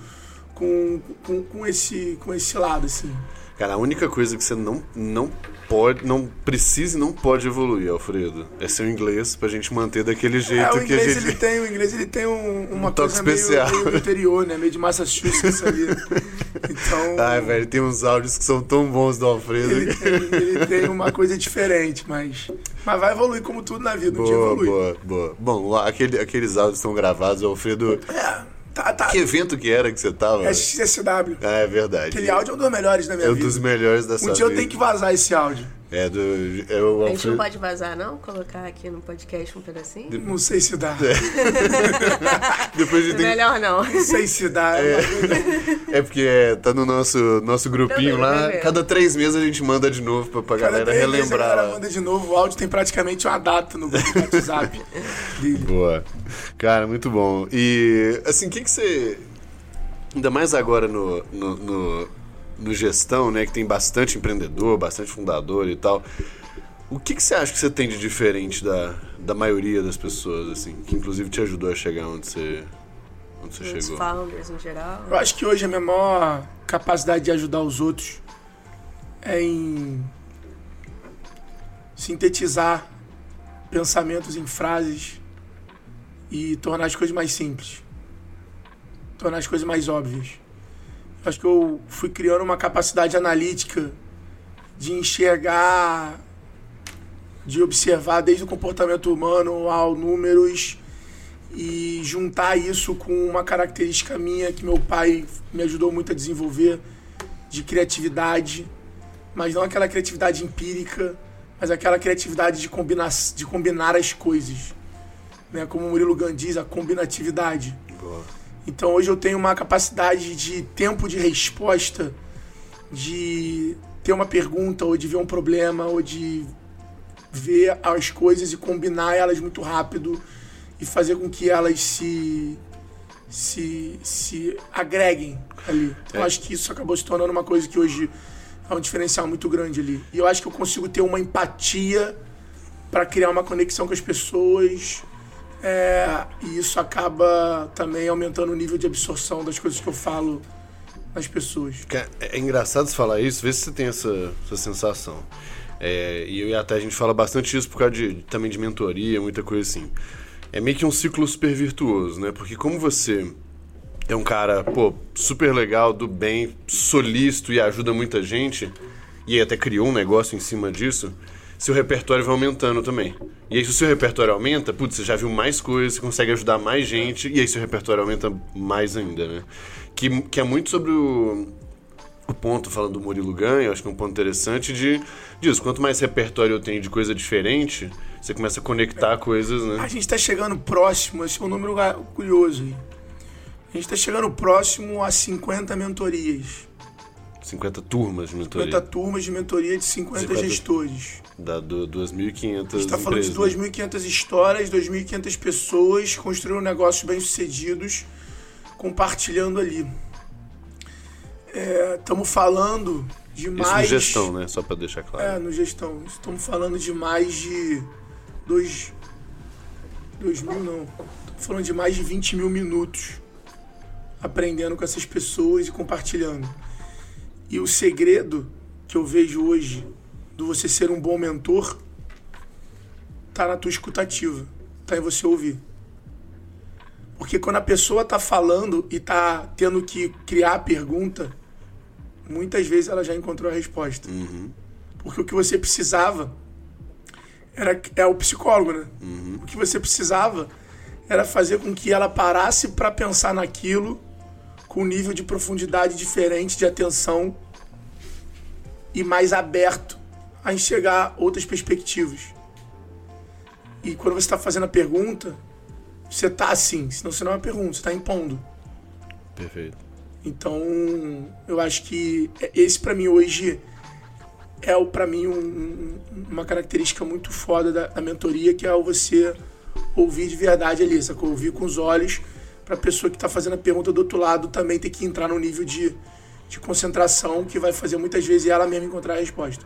com, com, com, esse, com esse lado, assim. Cara, a única coisa que você não, não pode, não precisa e não pode evoluir, Alfredo, é seu inglês pra gente manter daquele jeito É, o que a gente. ele tem, o inglês ele tem um- uma Um toque coisa meio, especial. meio do interior, né? Meio de Massachusetts ali. Então, Ai, velho, tem uns áudios que são tão bons do Alfredo. ele tem, ele tem uma coisa diferente, mas, mas vai evoluir como tudo na vida, um dia Boa, evolui. boa, boa. Bom, aquele, aqueles áudios estão gravados, Alfredo. É, tá, tá. Que evento que era que você tava? É XSW. Ah, é verdade. Aquele áudio é um dos melhores da minha é um vida. dos melhores da sua Um dia eu vida. tenho que vazar esse áudio. É do. É o A gente não Alfredo. pode vazar, não? Colocar aqui no podcast um pedacinho? Não sei se dá. Depois a gente tem Melhor não. Não sei se dá. É porque é, tá no nosso, nosso grupinho lá. Cada três meses a gente manda de novo pra, pra Cada galera três relembrar. A galera manda de novo. O áudio tem praticamente uma data no grupo do WhatsApp. Boa. Cara, muito bom. E, assim, o que, que você. Ainda mais agora no, no, no, no gestão, né? Que tem bastante empreendedor, bastante fundador e tal. O que, que você acha que você tem de diferente da, da maioria das pessoas, assim? Que inclusive te ajudou a chegar onde você, onde você chegou? founders em geral. Eu acho que hoje a minha maior capacidade de ajudar os outros é em sintetizar pensamentos em frases e tornar as coisas mais simples. Tornar as coisas mais óbvias. Acho que eu fui criando uma capacidade analítica de enxergar, de observar desde o comportamento humano ao números e juntar isso com uma característica minha que meu pai me ajudou muito a desenvolver de criatividade, mas não aquela criatividade empírica, mas aquela criatividade de combinar, de combinar as coisas. Né? Como o Murilo Gun diz, a combinatividade. Boa. Então hoje eu tenho uma capacidade de tempo de resposta, de ter uma pergunta, ou de ver um problema, ou de ver as coisas e combinar elas muito rápido e fazer com que elas se se, se agreguem ali. Eu É. acho que isso acabou se tornando uma coisa que hoje é um diferencial muito grande ali. E eu acho que eu consigo ter uma empatia para criar uma conexão com as pessoas. É, e isso acaba também aumentando o nível de absorção das coisas que eu falo nas pessoas. Cara, É engraçado você falar isso, vê se você tem essa, essa sensação. É, e eu e até a gente fala bastante isso por causa de, também de mentoria, muita coisa assim. É meio que um ciclo super virtuoso, né? Porque como você é um cara, pô, super legal, do bem, solícito e ajuda muita gente, e até criou um negócio em cima disso, seu repertório vai aumentando também. E aí se o seu repertório aumenta, putz, você já viu mais coisas, você consegue ajudar mais gente, e aí seu repertório aumenta mais ainda, né? Que, que é muito sobre o, o ponto, falando do Murilo Gun, eu acho que é um ponto interessante de disso. Quanto mais repertório eu tenho de coisa diferente, você começa a conectar coisas, A né? gente está chegando próximo, esse é um número curioso aí. A gente está chegando próximo a 50 mentorias. 50 turmas de mentoria. 50 turmas de mentoria de 50, 50. gestores. Do 2.500 A gente está falando de empresas, né? 2.500 histórias, 2.500 pessoas construindo negócios bem-sucedidos, compartilhando ali. Estamos falando de Isso mais... em gestão, né? Só pra deixar claro. É, no gestão. Estamos falando de mais de. Dois. Dois mil não. Estamos falando de mais de 20 mil minutos aprendendo com essas pessoas e compartilhando. E o segredo que eu vejo hoje do você ser um bom mentor tá na tua escutativa, tá em você ouvir. Porque quando a pessoa tá falando e tá tendo que criar a pergunta, muitas vezes ela já encontrou a resposta. Porque o que você precisava era é o psicólogo, né? O que você precisava era fazer com que ela parasse para pensar naquilo com um nível de profundidade diferente de atenção e mais aberto a enxergar outras perspectivas. E quando você está fazendo a pergunta, você tá assim, senão você não é uma pergunta, você está impondo. Perfeito. Então, eu acho que esse para mim hoje é o para mim um- um- uma característica muito foda da, da mentoria, que é você ouvir de verdade ali, sacou? Ouvir com os olhos para a pessoa que está fazendo a pergunta do outro lado também ter que entrar num nível de, de concentração que vai fazer muitas vezes ela mesma encontrar a resposta.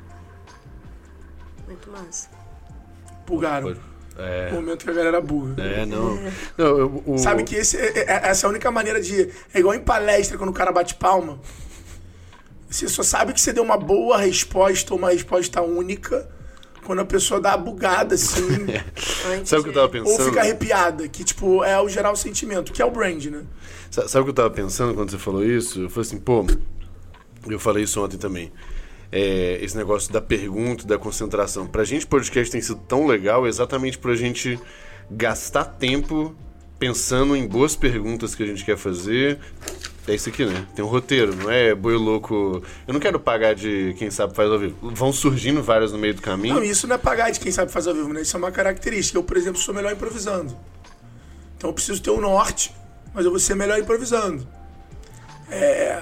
Muito massa. Bugaram. É. O momento que a galera buga. É, não. não eu- o- Sabe que esse, é- é- essa é a única maneira de. É igual em palestra, quando o cara bate palma. Você só sabe que você deu uma boa resposta ou uma resposta única quando a pessoa dá bugada, assim, Antes Sabe o que eu tava de- ou pensando? fica arrepiada, que, tipo, é o geral sentimento, que é o brand, né? Sa- Sabe o que eu tava pensando quando você falou isso? Eu falei assim, pô, eu falei isso ontem também. É, esse negócio da pergunta, da concentração. Pra gente, podcast tem sido tão legal exatamente pra gente gastar tempo pensando em boas perguntas que a gente quer fazer. É isso aqui, né? Tem um roteiro, não é boi louco. Eu não quero pagar de quem sabe faz ao vivo. Vão surgindo várias no meio do caminho. Não, isso não é pagar de quem sabe fazer ao vivo, né? Isso é uma característica. Eu, por exemplo, sou melhor improvisando. Então eu preciso ter um norte, mas eu vou ser melhor improvisando. É,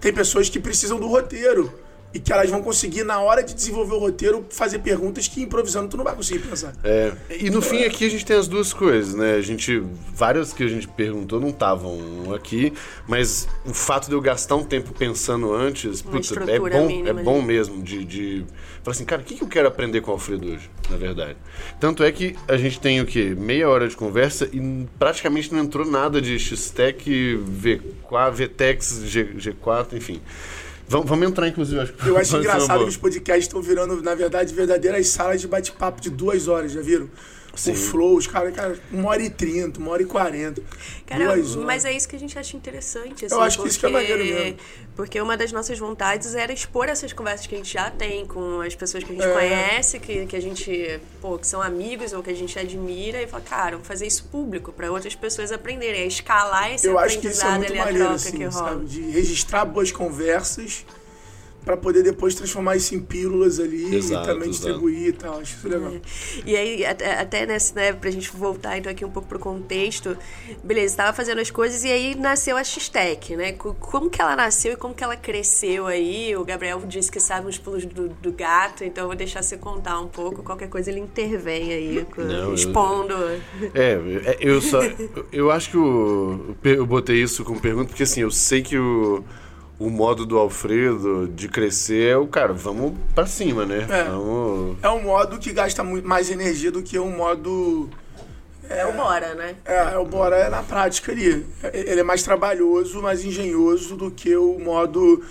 Tem pessoas que precisam do roteiro e que elas vão conseguir, na hora de desenvolver o roteiro, fazer perguntas que improvisando tu não vai conseguir pensar. É, e no fim aqui a gente tem as duas coisas, né? A gente. Várias que a gente perguntou não estavam aqui, mas o fato de eu gastar um tempo pensando antes, Uma putz, é estrutura bom, mínima é ali. bom mesmo de, de. Falar assim, cara, o que, que eu quero aprender com o Alfredo hoje, na verdade? Tanto é que a gente tem o quê? Meia hora de conversa e praticamente não entrou nada de X-Tech, V4, VTEX, G, G4, enfim. Vamos, vamos entrar, inclusive, acho que Eu acho engraçado que os podcasts estão virando, na verdade, verdadeiras salas de bate-papo de duas horas, já viram? Sim. O flow, os caras, cara, uma hora e trinta, uma hora e quarenta. Cara, duas horas. mas é isso que a gente acha interessante. Assim, Eu acho que isso que é maneiro mesmo. Porque uma das nossas vontades era expor essas conversas que a gente já tem com as pessoas que a gente É. conhece, que, que a gente, pô, que são amigos ou que a gente admira, e falar, cara, vamos fazer isso público para outras pessoas aprenderem, a escalar esse Eu acho que isso é aprendizado muito maneiro, troca assim, que rola. sabe? De registrar boas conversas para poder depois transformar isso em pílulas ali Exato, e também exato. distribuir e tal. Acho isso legal. E aí, até, até nessa, né, pra gente voltar então aqui um pouco pro contexto, beleza, estava fazendo as coisas e aí nasceu a X-Tech, né? Co- Como que ela nasceu e como que ela cresceu aí? O Gabriel disse que sabe os pulos do, do gato, então eu vou deixar você contar um pouco. Qualquer coisa ele intervém aí, Não, eu- expondo. É, é, eu só. eu- Eu acho que o, eu botei isso como pergunta, porque assim, eu sei que o, o modo do Alfredo de crescer é o cara, vamos pra cima, né? É. Vamos. É um modo que gasta muito mais energia do que um modo. É o Bora, né? É, o Bora é na prática ali. Ele é mais trabalhoso, mais engenhoso do que o modo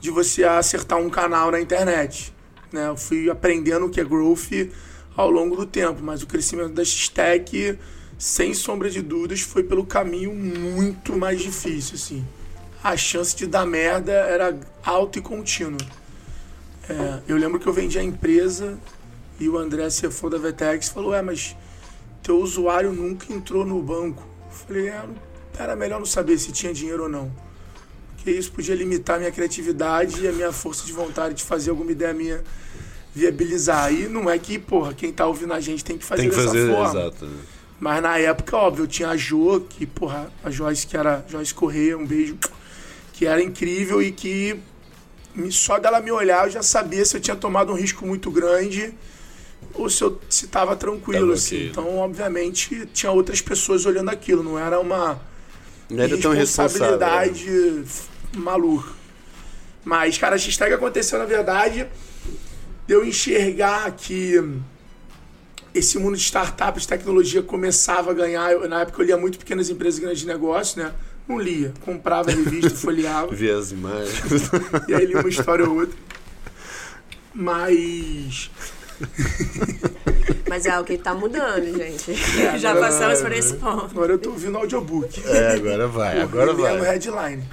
de você acertar um canal na internet. Né? Eu fui aprendendo o que é growth ao longo do tempo, mas o crescimento da X-Tech, sem sombra de dúvidas, foi pelo caminho muito mais difícil, assim. A chance de dar merda era alta e contínua. É, eu lembro que eu vendi a empresa e o André CFO da Vetex falou, é, mas teu usuário nunca entrou no banco. Eu falei, é, era melhor não saber se tinha dinheiro ou não. Porque isso podia limitar a minha criatividade e a minha força de vontade de fazer alguma ideia minha viabilizar. E não é que, porra, quem tá ouvindo a gente tem que fazer Tem que dessa fazer, forma. exato. Mas na época, óbvio, eu tinha a Jo, que, porra, a Joyce, que era Joyce Correia, um beijo, que era incrível e que só dela me olhar eu já sabia se eu tinha tomado um risco muito grande ou se eu se tava tranquilo, assim. Então, obviamente, tinha outras pessoas olhando aquilo, não era uma Não era né? responsabilidade f- maluca. Mas, cara, a hashtag aconteceu, na verdade, de eu enxergar que esse mundo de startups, de tecnologia começava a ganhar. Eu, na época eu lia muito pequenas empresas e grandes negócios, né? Não lia, comprava a revista, folheava. Ver as imagens. E aí li uma história ou outra. Mas. Mas é algo que tá mudando, gente. É, Já agora- passamos por esse ponto. Agora eu tô ouvindo audiobook. É, agora vai, agora Lendo vai. headline.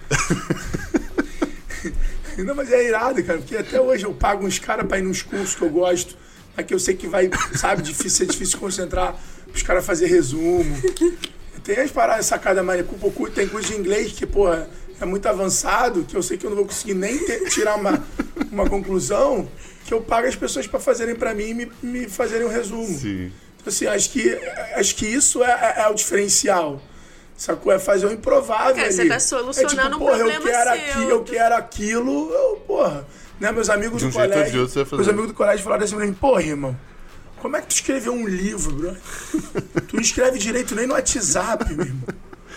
Não, mas é irado, cara, porque até hoje eu pago uns caras pra ir nos cursos que eu gosto, mas que eu sei que vai, sabe, difícil, é difícil concentrar, os caras fazer resumo. Tem as paradas sacadas mais. Pouco, tem curso de inglês que, porra, é muito avançado, que eu sei que eu não vou conseguir nem ter- tirar uma, uma conclusão, que eu pago as pessoas pra fazerem pra mim e me, me fazerem um resumo. Sim. Então, assim, acho que, acho que isso é, é- é o diferencial. Sacou? É fazer o improvável Cara, você ali. tá solucionando é tipo, um porra, eu problema quero seu. aqui, eu quero aquilo, eu, porra. Né, meus amigos De um do colégio. outro você meus amigos do colégio falaram assim pra mim, porra, irmão, como é que tu escreveu um livro, bro? tu não escreve direito nem no WhatsApp, meu irmão.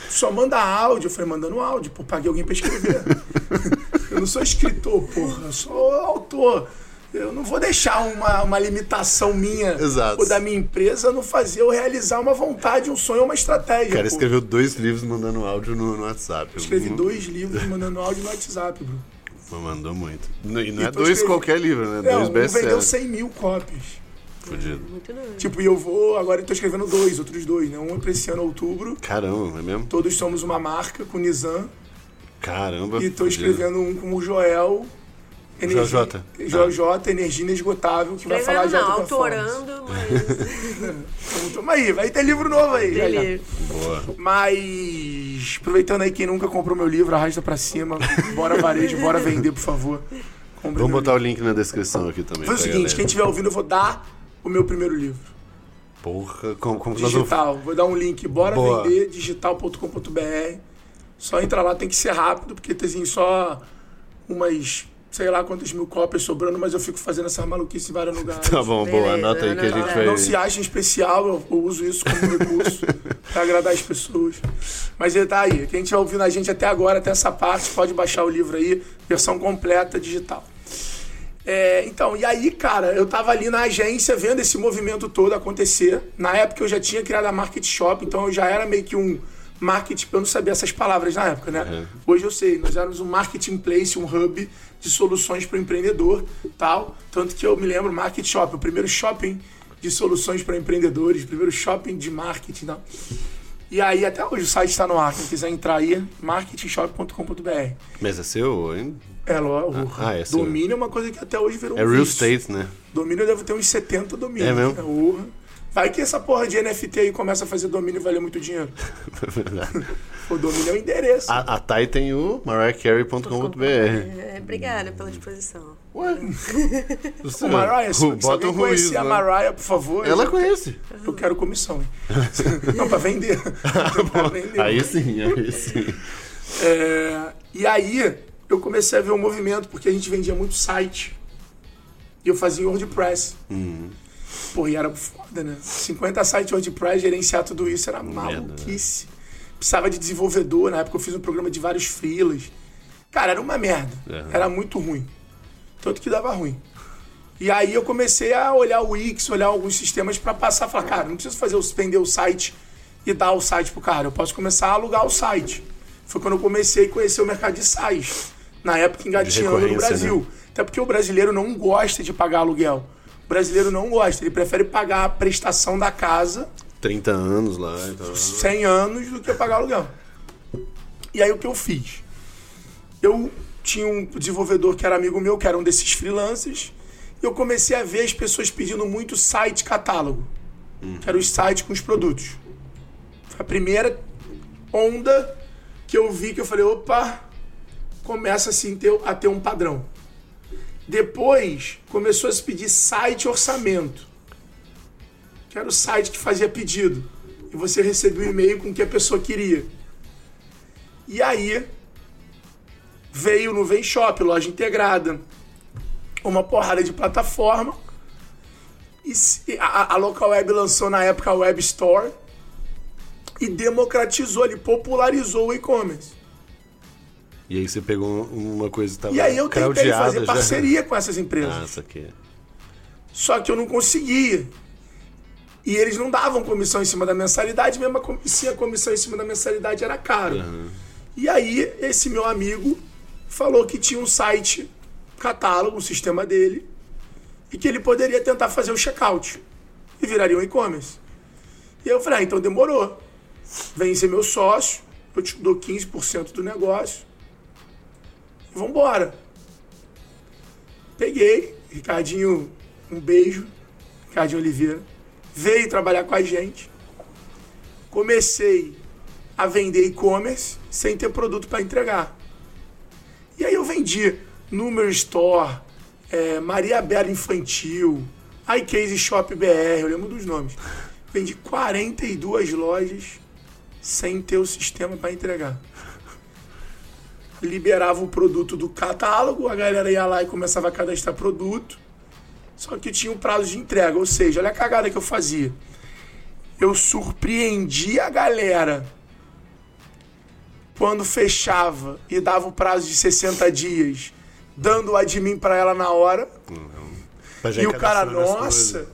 Tu só manda áudio. Eu falei, mandando áudio, pô, paguei alguém pra escrever. eu não sou escritor, porra, eu sou autor. Eu não vou deixar uma, uma limitação minha Exato. ou da minha empresa não fazer eu realizar uma vontade, um sonho, uma estratégia. O cara pô. escreveu dois livros mandando áudio no, no WhatsApp. Escrevi Hum, dois livros mandando áudio no WhatsApp, bro. Mandou muito. Não- E não E é dois escrevendo- qualquer livro, né? Não, dois um vendeu best-sellers. 100 mil cópias. Fudido. Muito doido. Tipo, e eu vou, agora eu tô escrevendo dois, outros dois, né? Um é pra esse ano, outubro. Caramba, é mesmo? Todos somos uma marca com o Nizam. Caramba. E tô fudido. escrevendo um com o Joel. Jota. JJ, Energia Inesgotável, que vai falar de não, autorando, mas. Então, tamo aí, vai ter livro novo aí. já, já. Ele- Boa. Mas, aproveitando aí, quem nunca comprou meu livro, arrasta pra cima. Bora varejo, bora vender, por favor. Compre Vamos botar o link na descrição aqui também. Faz o seguinte, galera. quem estiver ouvindo, eu vou dar o meu primeiro livro. Porra, como, como nós vamos... Digital. Vou dar um link, bora Boa. vender digital.com.br. Só entra lá, tem que ser rápido, porque tem só umas, sei lá quantas mil cópias sobrando, mas eu fico fazendo essa maluquice em vários lugares. Tá bom, boa. Beleza, Anota aí que a anota. gente vai... Não se achem especial, eu, eu uso isso como recurso pra agradar as pessoas. Mas ele tá aí. Quem estiver ouvindo a gente até agora, até essa parte, pode baixar o livro aí, versão completa, digital. É, então, e aí, cara, eu tava ali na agência vendo esse movimento todo acontecer. Na época eu já tinha criado a Market Shop, então eu já era meio que um market, eu não sabia essas palavras na época, né? Uhum. Hoje eu sei, nós éramos um marketing place, um hub de soluções para o empreendedor, tal. Tanto que eu me lembro, Market Shop, o primeiro shopping de soluções para empreendedores, o primeiro shopping de marketing, tal. E aí, até hoje o site está no ar, quem quiser entrar aí, marketingshop.com.br. Mas é seu ainda? É, lo- o Ah, é seu. domínio é uma coisa que até hoje virou É um real vício. estate, né? Domínio deve ter uns 70 domínios. É mesmo? né? Urra. Vai que essa porra de NFT aí começa a fazer domínio e valer muito dinheiro. o domínio é o endereço. A, a Thay tem o mariahcarey.com.br. É, obrigada pela disposição. Ué? Mariah, se, se Bota alguém um ruído. conhecer a né? Mariah, por favor. Ela eu, conhece. eu quero comissão. Não, pra vender. pra vender. Aí sim, aí sim. É, e aí eu comecei a ver o movimento, porque a gente vendia muito site. E eu fazia WordPress. Uhum. Pô, e era foda, né? 50 sites WordPress, gerenciar tudo isso era Merda, né? maluquice. Precisava de desenvolvedor, na época eu fiz um programa de vários freelas. Cara, era uma merda. Uhum. Era muito ruim. Tanto que dava ruim. E aí eu comecei a olhar o Wix, olhar alguns sistemas pra passar, falar, cara, não preciso fazer vender o site e dar o site pro cara, eu posso começar a alugar o site. Foi quando eu comecei a conhecer o mercado de sites. Na época engatinhando no recorrência, Brasil. né? Até porque o brasileiro não gosta de pagar aluguel. O brasileiro não gosta, ele prefere pagar a prestação da casa 30 anos lá e tal. 100 anos do que pagar aluguel. E aí o que eu fiz? Eu tinha um desenvolvedor que era amigo meu, que era um desses freelancers, e eu comecei a ver as pessoas pedindo muito site catálogo, que era o site com os produtos. Foi a primeira onda que eu vi que eu falei, opa, começa assim ter- a ter um padrão. Depois começou a se pedir site orçamento que era o site que fazia pedido. E você recebia o e-mail com o que a pessoa queria. E aí veio no Vem Shop, loja integrada, uma porrada de plataforma. E a, a Local Web lançou na época a Web Store e democratizou, ele popularizou o e-commerce. E aí você pegou uma coisa que tava E aí eu tentei fazer já. parceria com essas empresas. Ah, isso aqui. Só que eu não conseguia. E eles não davam comissão em cima da mensalidade, mesmo se a comissão em cima da mensalidade era caro. E aí, esse meu amigo falou que tinha um site catálogo, um sistema dele, e que ele poderia tentar fazer o checkout. E viraria um e-commerce. E eu falei, ah, então demorou. Vem ser meu sócio, eu te dou 15% do negócio. E vambora. Peguei, Ricardinho, um beijo, Ricardinho Oliveira, veio trabalhar com a gente. Comecei a vender e-commerce sem ter produto para entregar. E aí eu vendi Número Store, é, Maria Bela Infantil, iCase Shop BR, eu lembro dos nomes. Vendi 42 lojas sem ter o sistema para entregar liberava o produto do catálogo, a galera ia lá e começava a cadastrar produto. Só que tinha um prazo de entrega, ou seja, olha a cagada que eu fazia. Eu surpreendia a galera quando fechava e dava o prazo de 60 dias, dando o admin para ela na hora. E o cara, nossa.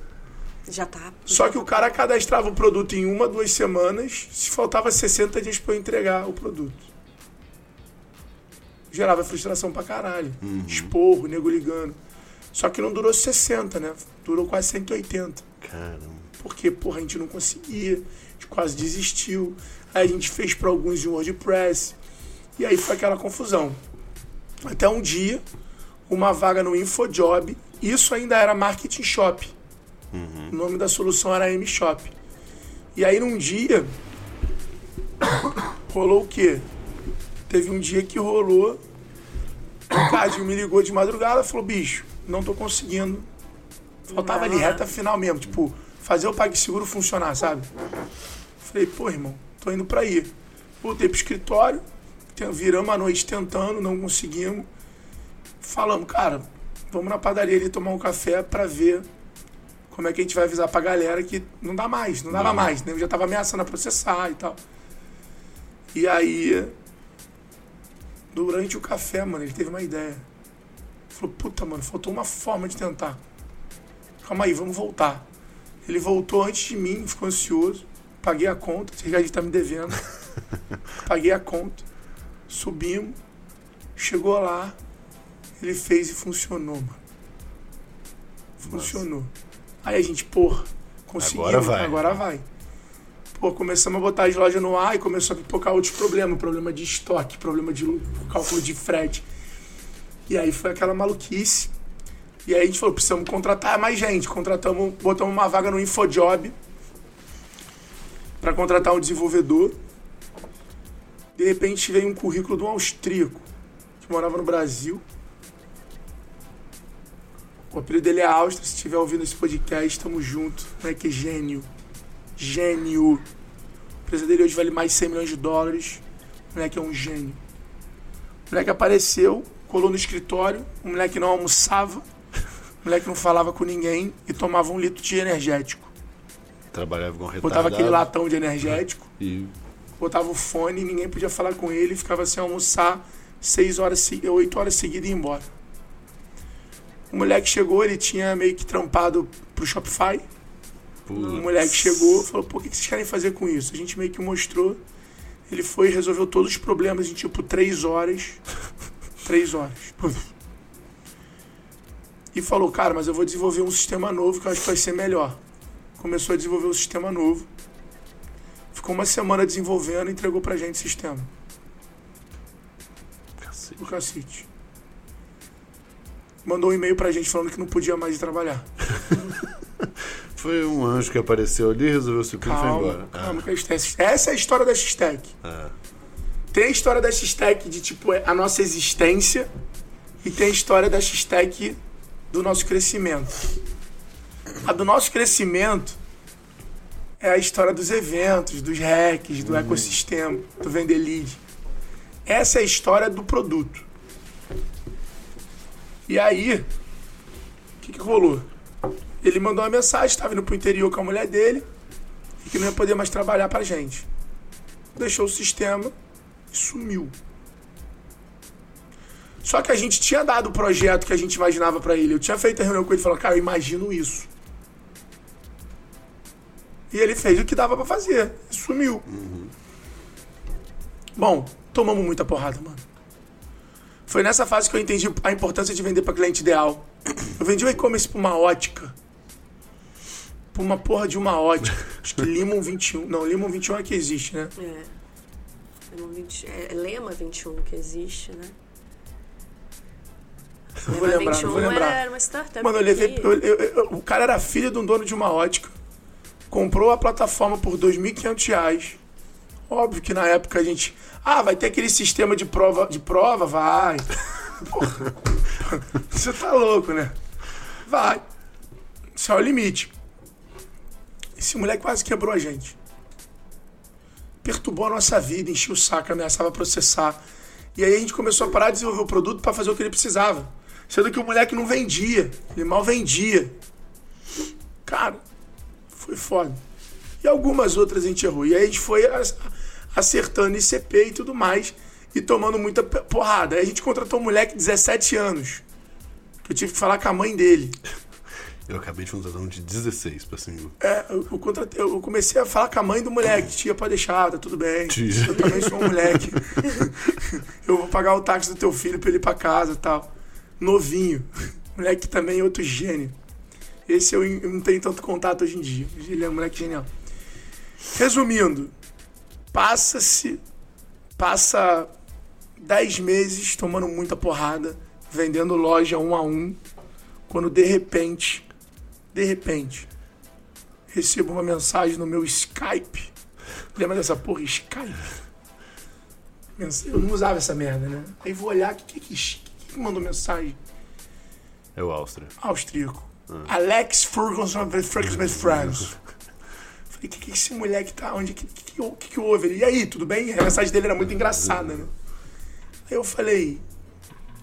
Já tá. Só que o cara cadastrava o produto em uma, duas semanas, se faltava 60 dias para eu entregar o produto. Gerava frustração pra caralho. Esporro, nego ligando. Só que não durou 60, né? Durou quase 180. Caramba. Porque, porra, a gente não conseguia. A gente quase desistiu. Aí a gente fez para alguns em WordPress. E aí foi aquela confusão. Até um dia, uma vaga no InfoJob. Isso ainda era Marketing Shop. O nome da solução era M-Shop. E aí num dia, rolou o quê? Teve um dia que rolou. O Cadinho me ligou de madrugada e falou: bicho, não tô conseguindo. Faltava ali reta final mesmo, tipo, fazer o PagSeguro funcionar, sabe? Falei, pô, irmão, tô indo pra aí. Voltei pro escritório, viramos a noite tentando, não conseguimos. Falamos, cara, vamos na padaria ali tomar um café pra ver como é que a gente vai avisar pra galera que não dá mais, não dava Não. mais, né? Eu já tava ameaçando a processar e tal. E aí, durante o café, mano, ele teve uma ideia. Falou, puta, mano, faltou uma forma de tentar. Calma aí, vamos voltar. Ele voltou antes de mim, ficou ansioso. Paguei a conta, esse Ricardo tá me devendo. Paguei a conta. Subimos. Chegou lá. Ele fez e funcionou, mano. Funcionou. Aí a gente, porra, conseguimos. Agora vai. Agora vai. Pô, começamos a botar as lojas no ar e começou a pipocar outros problemas. Problema de estoque, problema de cálculo de frete. E aí foi aquela maluquice. E aí a gente falou, precisamos contratar mais gente. Contratamos, botamos uma vaga no InfoJob. Para contratar um desenvolvedor. De repente veio um currículo de um austríaco que morava no Brasil. O apelido dele é Áustria. Se estiver ouvindo esse podcast, estamos juntos. Moleque gênio. Gênio. A empresa dele hoje vale mais de 100 milhões de dólares. O moleque é um gênio. O moleque apareceu, colou no escritório. O moleque não almoçava. O moleque não falava com ninguém e tomava um litro de energético. Trabalhava com retardado. Botava aquele latão de energético, E botava o fone e ninguém podia falar com ele. Ficava sem almoçar seis horas, oito horas seguidas e ia embora. O moleque chegou, ele tinha meio que trampado pro Shopify. pô, O moleque chegou falou, pô, o que vocês querem fazer com isso? A gente meio que mostrou. Ele foi e resolveu todos os problemas em tipo três horas. três horas. E falou, cara, mas eu vou desenvolver um sistema novo que eu acho que vai ser melhor. Começou a desenvolver um sistema novo. Ficou uma semana desenvolvendo e entregou pra gente o sistema. cacete. O cacete. Mandou um e-mail pra gente falando que não podia mais ir trabalhar. Foi um anjo que apareceu ali, resolveu se e foi Calma, embora. calma que a X-Tech- Essa é a história da X-Tech. Ah, Tem a história da X-Tech de tipo é a nossa existência e tem a história da X-Tech do nosso crescimento. A do nosso crescimento é a história dos eventos, dos hacks, do ecossistema, do vender lead. Essa é a história do produto. E aí, o que, que rolou? Ele mandou uma mensagem, estava indo pro interior com a mulher dele e que não ia poder mais trabalhar pra gente. Deixou o sistema e sumiu. Só que a gente tinha dado o projeto que a gente imaginava pra ele. Eu tinha feito a reunião com ele e falou, cara, eu imagino isso. E ele fez o que dava pra fazer. Sumiu. Bom, tomamos muita porrada, mano. Foi nessa fase que eu entendi a importância de vender pra cliente ideal. Eu vendi o e-commerce pra uma ótica. Pra uma porra de uma ótica. Acho que Limon 21. Não, Limon 21 é que existe, né? É. Lema 20 É Lema 21 que existe, né? Não vou Lema lembrar, não vou lembrar. Era uma startup. Mano, eu levei. eu- eu- eu- o cara era filho de um dono de uma ótica. Comprou a plataforma por 2.500 reais. Óbvio que na época a gente. Ah, vai ter aquele sistema de prova. De prova? Vai. Porra. Você tá louco, né? Vai. Isso é o limite. Esse moleque quase quebrou a gente. Perturbou a nossa vida, encheu o saco, ameaçava processar. E aí a gente começou a parar de desenvolver o produto para fazer o que ele precisava. Sendo que o moleque não vendia. Ele mal vendia. Cara, foi foda. E algumas outras a gente errou. E aí a gente foi acertando ICP e tudo mais. E tomando muita porrada. Aí a gente contratou um moleque de 17 anos. Que eu tive que falar com a mãe dele. eu acabei de contratar um de 16 pra cima. É, eu, eu contratei- eu comecei a falar com a mãe do moleque. Tia, pode deixar, tá tudo bem. Tia. Eu também sou um moleque. eu vou pagar o táxi do teu filho pra ele ir pra casa e tal. Novinho. Moleque também é outro gênio. Esse eu, não tenho tanto contato hoje em dia. Ele é um moleque genial. Resumindo, passa-se. Passa 10 meses tomando muita porrada, vendendo loja um a um, quando de repente, de repente, recebo uma mensagem no meu Skype. Lembra dessa porra? Skype? Eu não usava essa merda, né? Aí vou olhar, o que, que, que, que mandou mensagem? É o Áustria. Austríaco. Alex Ferguson Ferguson with Friends. Falei, o que, que esse moleque tá? Onde que, que, que, que, que houve? Ele, e aí, tudo bem? A mensagem dele era muito engraçada, né? Aí eu falei,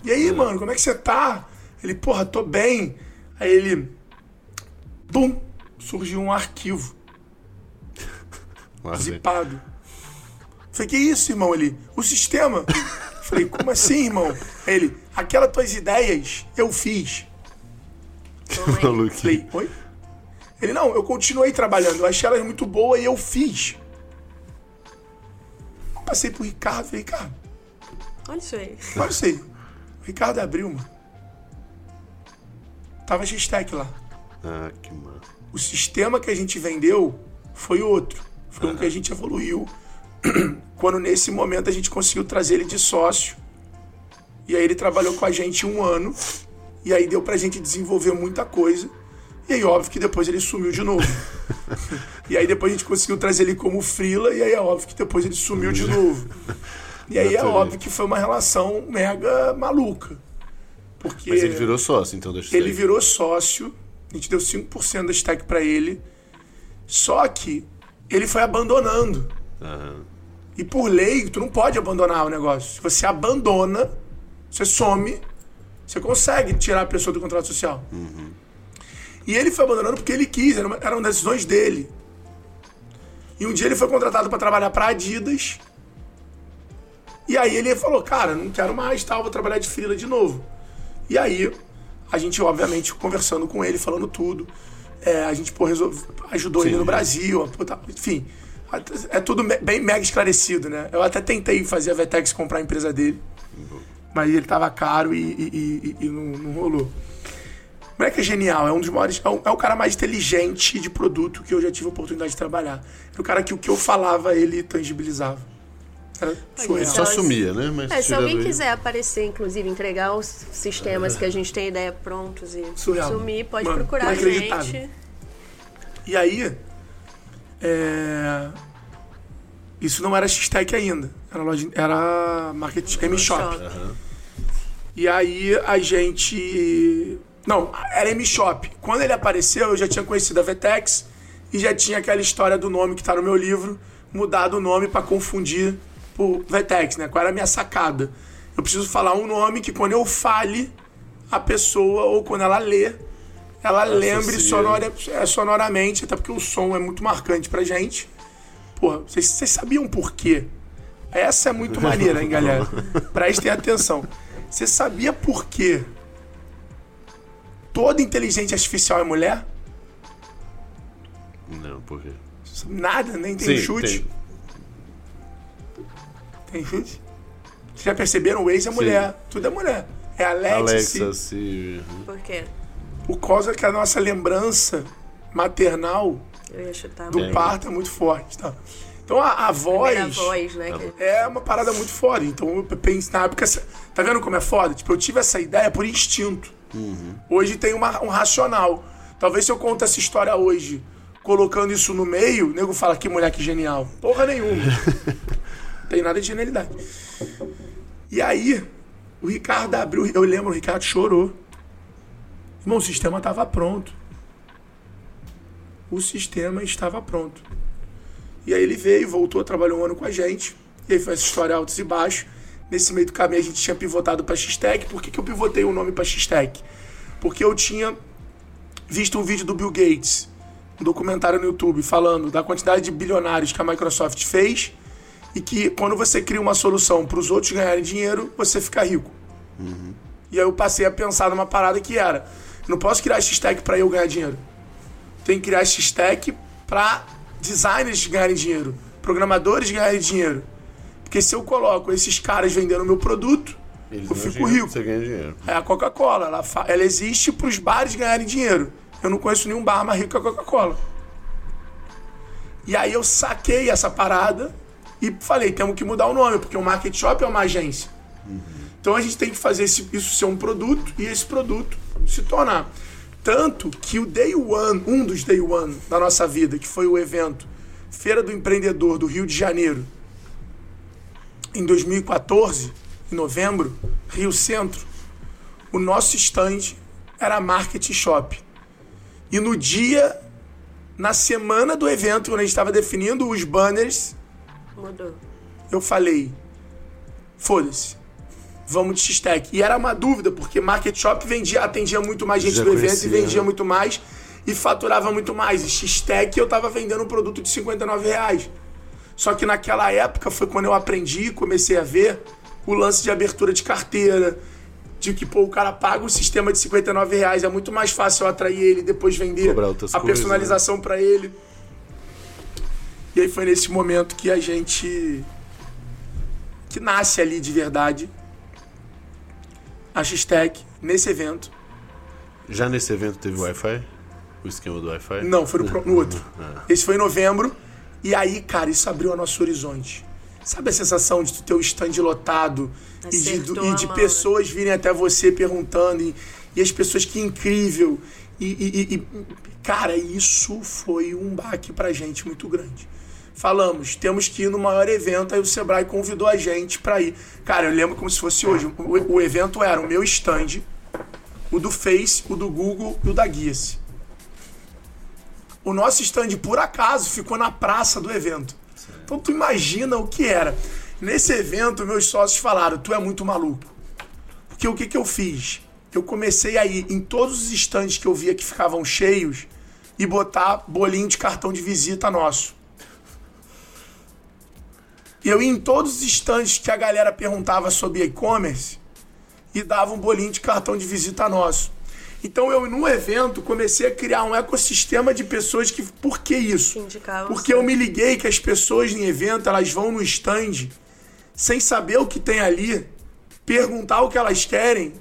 e aí, mano, como é que você tá? Ele, porra, tô bem. Aí ele, bum, surgiu um arquivo zipado. Falei, que isso, irmão? Ele, o sistema. Falei, como assim, irmão? Aí ele, aquelas tuas ideias eu fiz. Aí. Maluquinho. Falei, oi? Ele, não, eu continuei trabalhando, eu achei elas muito boas e eu fiz. Passei pro Ricardo, falei, Ricardo, Olha isso aí. olha isso aí. O Ricardo abriu, mano. Tava X-Tech lá. Ah, que mano. O sistema que a gente vendeu foi outro. Foi um que a gente evoluiu. Quando nesse momento a gente conseguiu trazer ele de sócio. E aí ele trabalhou com a gente um ano. E aí deu pra gente desenvolver muita coisa. E aí, óbvio que depois ele sumiu de novo. e aí depois a gente conseguiu trazer ele como frila, e aí é óbvio que depois ele sumiu de novo. E aí é óbvio que foi uma relação mega maluca. Porque Mas ele virou sócio, então, da ele virou sócio, a gente deu 5% da stack pra ele, só que ele foi abandonando. Aham. E por lei, tu não pode abandonar o negócio. Se você abandona, você some, você consegue tirar a pessoa do contrato social. E ele foi abandonando porque ele quis, eram decisões dele. E um dia ele foi contratado para trabalhar para Adidas. E aí ele falou, cara, não quero mais, tal, vou trabalhar de freela de novo. E aí, a gente, obviamente, conversando com ele, falando tudo. É, a gente, pô, resolve- ajudou ele Sim. no Brasil, tá, enfim. É tudo bem mega esclarecido, né? Eu até tentei fazer a Vetex comprar a empresa dele. Mas ele tava caro e, e- e- e não, não rolou. O moleque é genial, é um dos maiores. É o, é o cara mais inteligente de produto que eu já tive a oportunidade de trabalhar. É o cara que o que eu falava, ele tangibilizava. Era surreal. Só sumia, né? Mas É, se alguém aí- quiser aparecer, inclusive, entregar os sistemas que a gente tem ideia prontos e Surreal. sumir, pode Mano, procurar a gente. E aí, é, isso não era X-Tech ainda. Era, loja, era Market M-Shop. Shop. E aí a gente. Não, era M-Shop. Quando ele apareceu, eu já tinha conhecido a Vetex e já tinha aquela história do nome que tá no meu livro, mudado o nome pra confundir por Vetex, né? Qual era a minha sacada? Eu preciso falar um nome que quando eu fale, a pessoa, ou quando ela lê, ela lembre Associa. sonora, é, sonoramente, até porque o som é muito marcante pra gente. Pô, vocês, vocês sabiam por quê? Essa é muito maneira, hein, galera? Prestem atenção. Você sabia por quê? Toda inteligência artificial é mulher? Não, por quê? Nada, nem tem Sim, chute. tem. Tem chute? Vocês já perceberam? O Waze é mulher. Tudo é mulher. É Alexa, Alexa, Siri. Siri. Por quê? Por causa que a nossa lembrança maternal Eu ia chutar. do parto é muito forte. Tá? Então a, a voz, voz, né? que- é uma parada muito foda. Então eu penso na época. Tá vendo como é foda? Tipo, eu tive essa ideia por instinto. Hoje tem uma- um racional. Talvez se eu conto essa história hoje, colocando isso no meio, o nego fala que mulher que genial. Porra nenhuma. tem nada de genialidade. E aí, o Ricardo abriu. Eu lembro, o Ricardo chorou. Irmão, o sistema tava pronto. O sistema estava pronto. E aí ele veio, voltou, trabalhou um ano com a gente. E aí foi essa história altos e baixos. Nesse meio do caminho a gente tinha pivotado para X-Tech. Por que, que eu pivotei o nome para X-Tech? Porque eu tinha visto um vídeo do Bill Gates, um documentário no YouTube, falando da quantidade de bilionários que a Microsoft fez e que quando você cria uma solução para os outros ganharem dinheiro, você fica rico. E aí eu passei a pensar numa parada que era: não posso criar X-Tech para eu ganhar dinheiro. Tem que criar X-Tech para designers ganharem dinheiro, programadores ganharem dinheiro. Porque se eu coloco esses caras vendendo meu produto, Eles eu fico dinheiro, rico. Você ganha dinheiro. É a Coca-Cola, ela, ela existe para os bares ganharem dinheiro. Eu não conheço nenhum bar mais rico que a Coca-Cola. E aí eu saquei essa parada e falei, temos que mudar o nome, porque o Market Shop é uma agência. Então a gente tem que fazer esse- isso ser um produto e esse produto se tornar. Tanto que o Day One, um dos Day One da nossa vida, que foi o evento Feira do Empreendedor do Rio de Janeiro, em 2014, em novembro, Rio Centro, o nosso stand era Market Shop. E no dia, na semana do evento, quando a gente estava definindo os banners, Mudou. eu falei: foda-se, vamos de X-Tech. E era uma dúvida, porque Market Shop vendia, atendia muito mais gente Já do evento conhecia, e vendia né? muito mais e faturava muito mais. E X-Tech eu tava vendendo um produto de 59 reais. Só que naquela época foi quando eu aprendi e comecei a ver o lance de abertura de carteira. De que, pô, o cara paga um sistema de 59 reais, é muito mais fácil eu atrair ele e depois vender a né? personalização pra ele. E aí foi nesse momento que a gente. que nasce ali de verdade a X-Tech nesse evento. Já nesse evento teve Wi-Fi? O esquema do Wi-Fi? Não, foi no, pro- no outro. Ah. Esse foi em novembro. E aí, cara, isso abriu o nosso horizonte. Sabe a sensação de tu ter o stand lotado e de, Acertou e de mão, pessoas virem até você perguntando e, E as pessoas, que incrível. E, e, e cara, isso foi um baque pra gente muito grande. Falamos, temos que ir no maior evento, aí o Sebrae convidou a gente pra ir. Cara, eu lembro como se fosse hoje. O, o evento era o meu stand, o do Face, o do Google e o da Guias. O nosso stand, por acaso, ficou na praça do evento. Então tu imagina o que era. Nesse evento, meus sócios falaram: tu é muito maluco. Porque o que, que eu fiz? Eu comecei a ir em todos os estandes que eu via que ficavam cheios e botar bolinho de cartão de visita nosso. Eu ia em todos os estandes que a galera perguntava sobre e-commerce e dava um bolinho de cartão de visita nosso. Então eu, no evento, comecei a criar um ecossistema de pessoas que. Por que isso? Porque eu me liguei que as pessoas em evento, elas vão no stand sem saber o que tem ali, perguntar o que elas querem,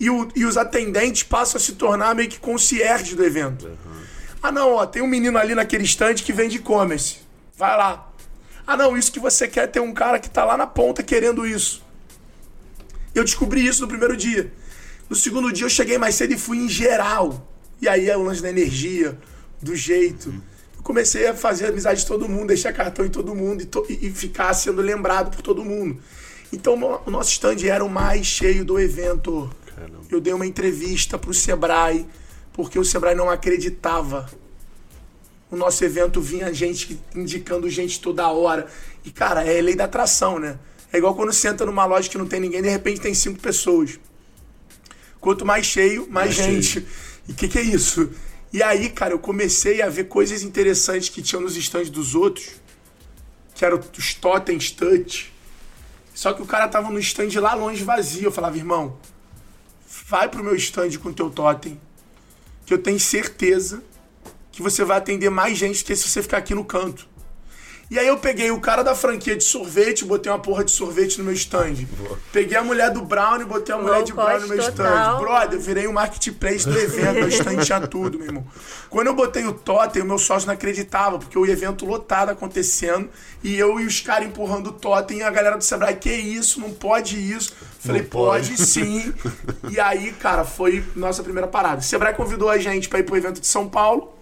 e, o, e os atendentes passam a se tornar meio que concierge do evento. Uhum. Ah, não, ó, tem um menino ali naquele stand que vende e-commerce. Vai lá. Ah, não, isso que você quer ter um cara que tá lá na ponta querendo isso. Eu descobri isso no primeiro dia. No segundo dia eu cheguei mais cedo e fui em geral. E aí é o lance da energia, do jeito. Eu comecei a fazer amizade de todo mundo, deixar cartão em todo mundo e, to e ficar sendo lembrado por todo mundo. Então o nosso stand era o mais cheio do evento. Caramba. Eu dei uma entrevista pro Sebrae, porque o Sebrae não acreditava. O nosso evento vinha gente indicando gente toda hora. E, cara, é lei da atração, né? É igual quando você entra numa loja que não tem ninguém, de repente tem cinco pessoas. Quanto mais cheio, mais, mais gente. Cheio. E o que, que é isso? E aí, cara, eu comecei a ver coisas interessantes que tinham nos estandes dos outros, que eram os totens touch. Só que o cara tava no stand lá longe vazio. Eu falava, irmão, vai pro meu stand com o teu totem, que eu tenho certeza que você vai atender mais gente do que se você ficar aqui no canto. E aí eu peguei o cara da franquia de sorvete, botei uma porra de sorvete no meu stand. Boa. Peguei a mulher do Brownie, botei a mulher de Brownie no meu stand. Brother, eu virei o um marketplace do evento, meu stand tinha tudo, meu irmão. Quando eu botei o totem, o meu sócio não acreditava, porque o evento lotado acontecendo, e eu e os caras empurrando o totem, e a galera do Sebrae, que isso, não pode isso. Falei, pode. pode sim. e aí, cara, foi nossa primeira parada. O Sebrae convidou a gente para ir pro evento de São Paulo.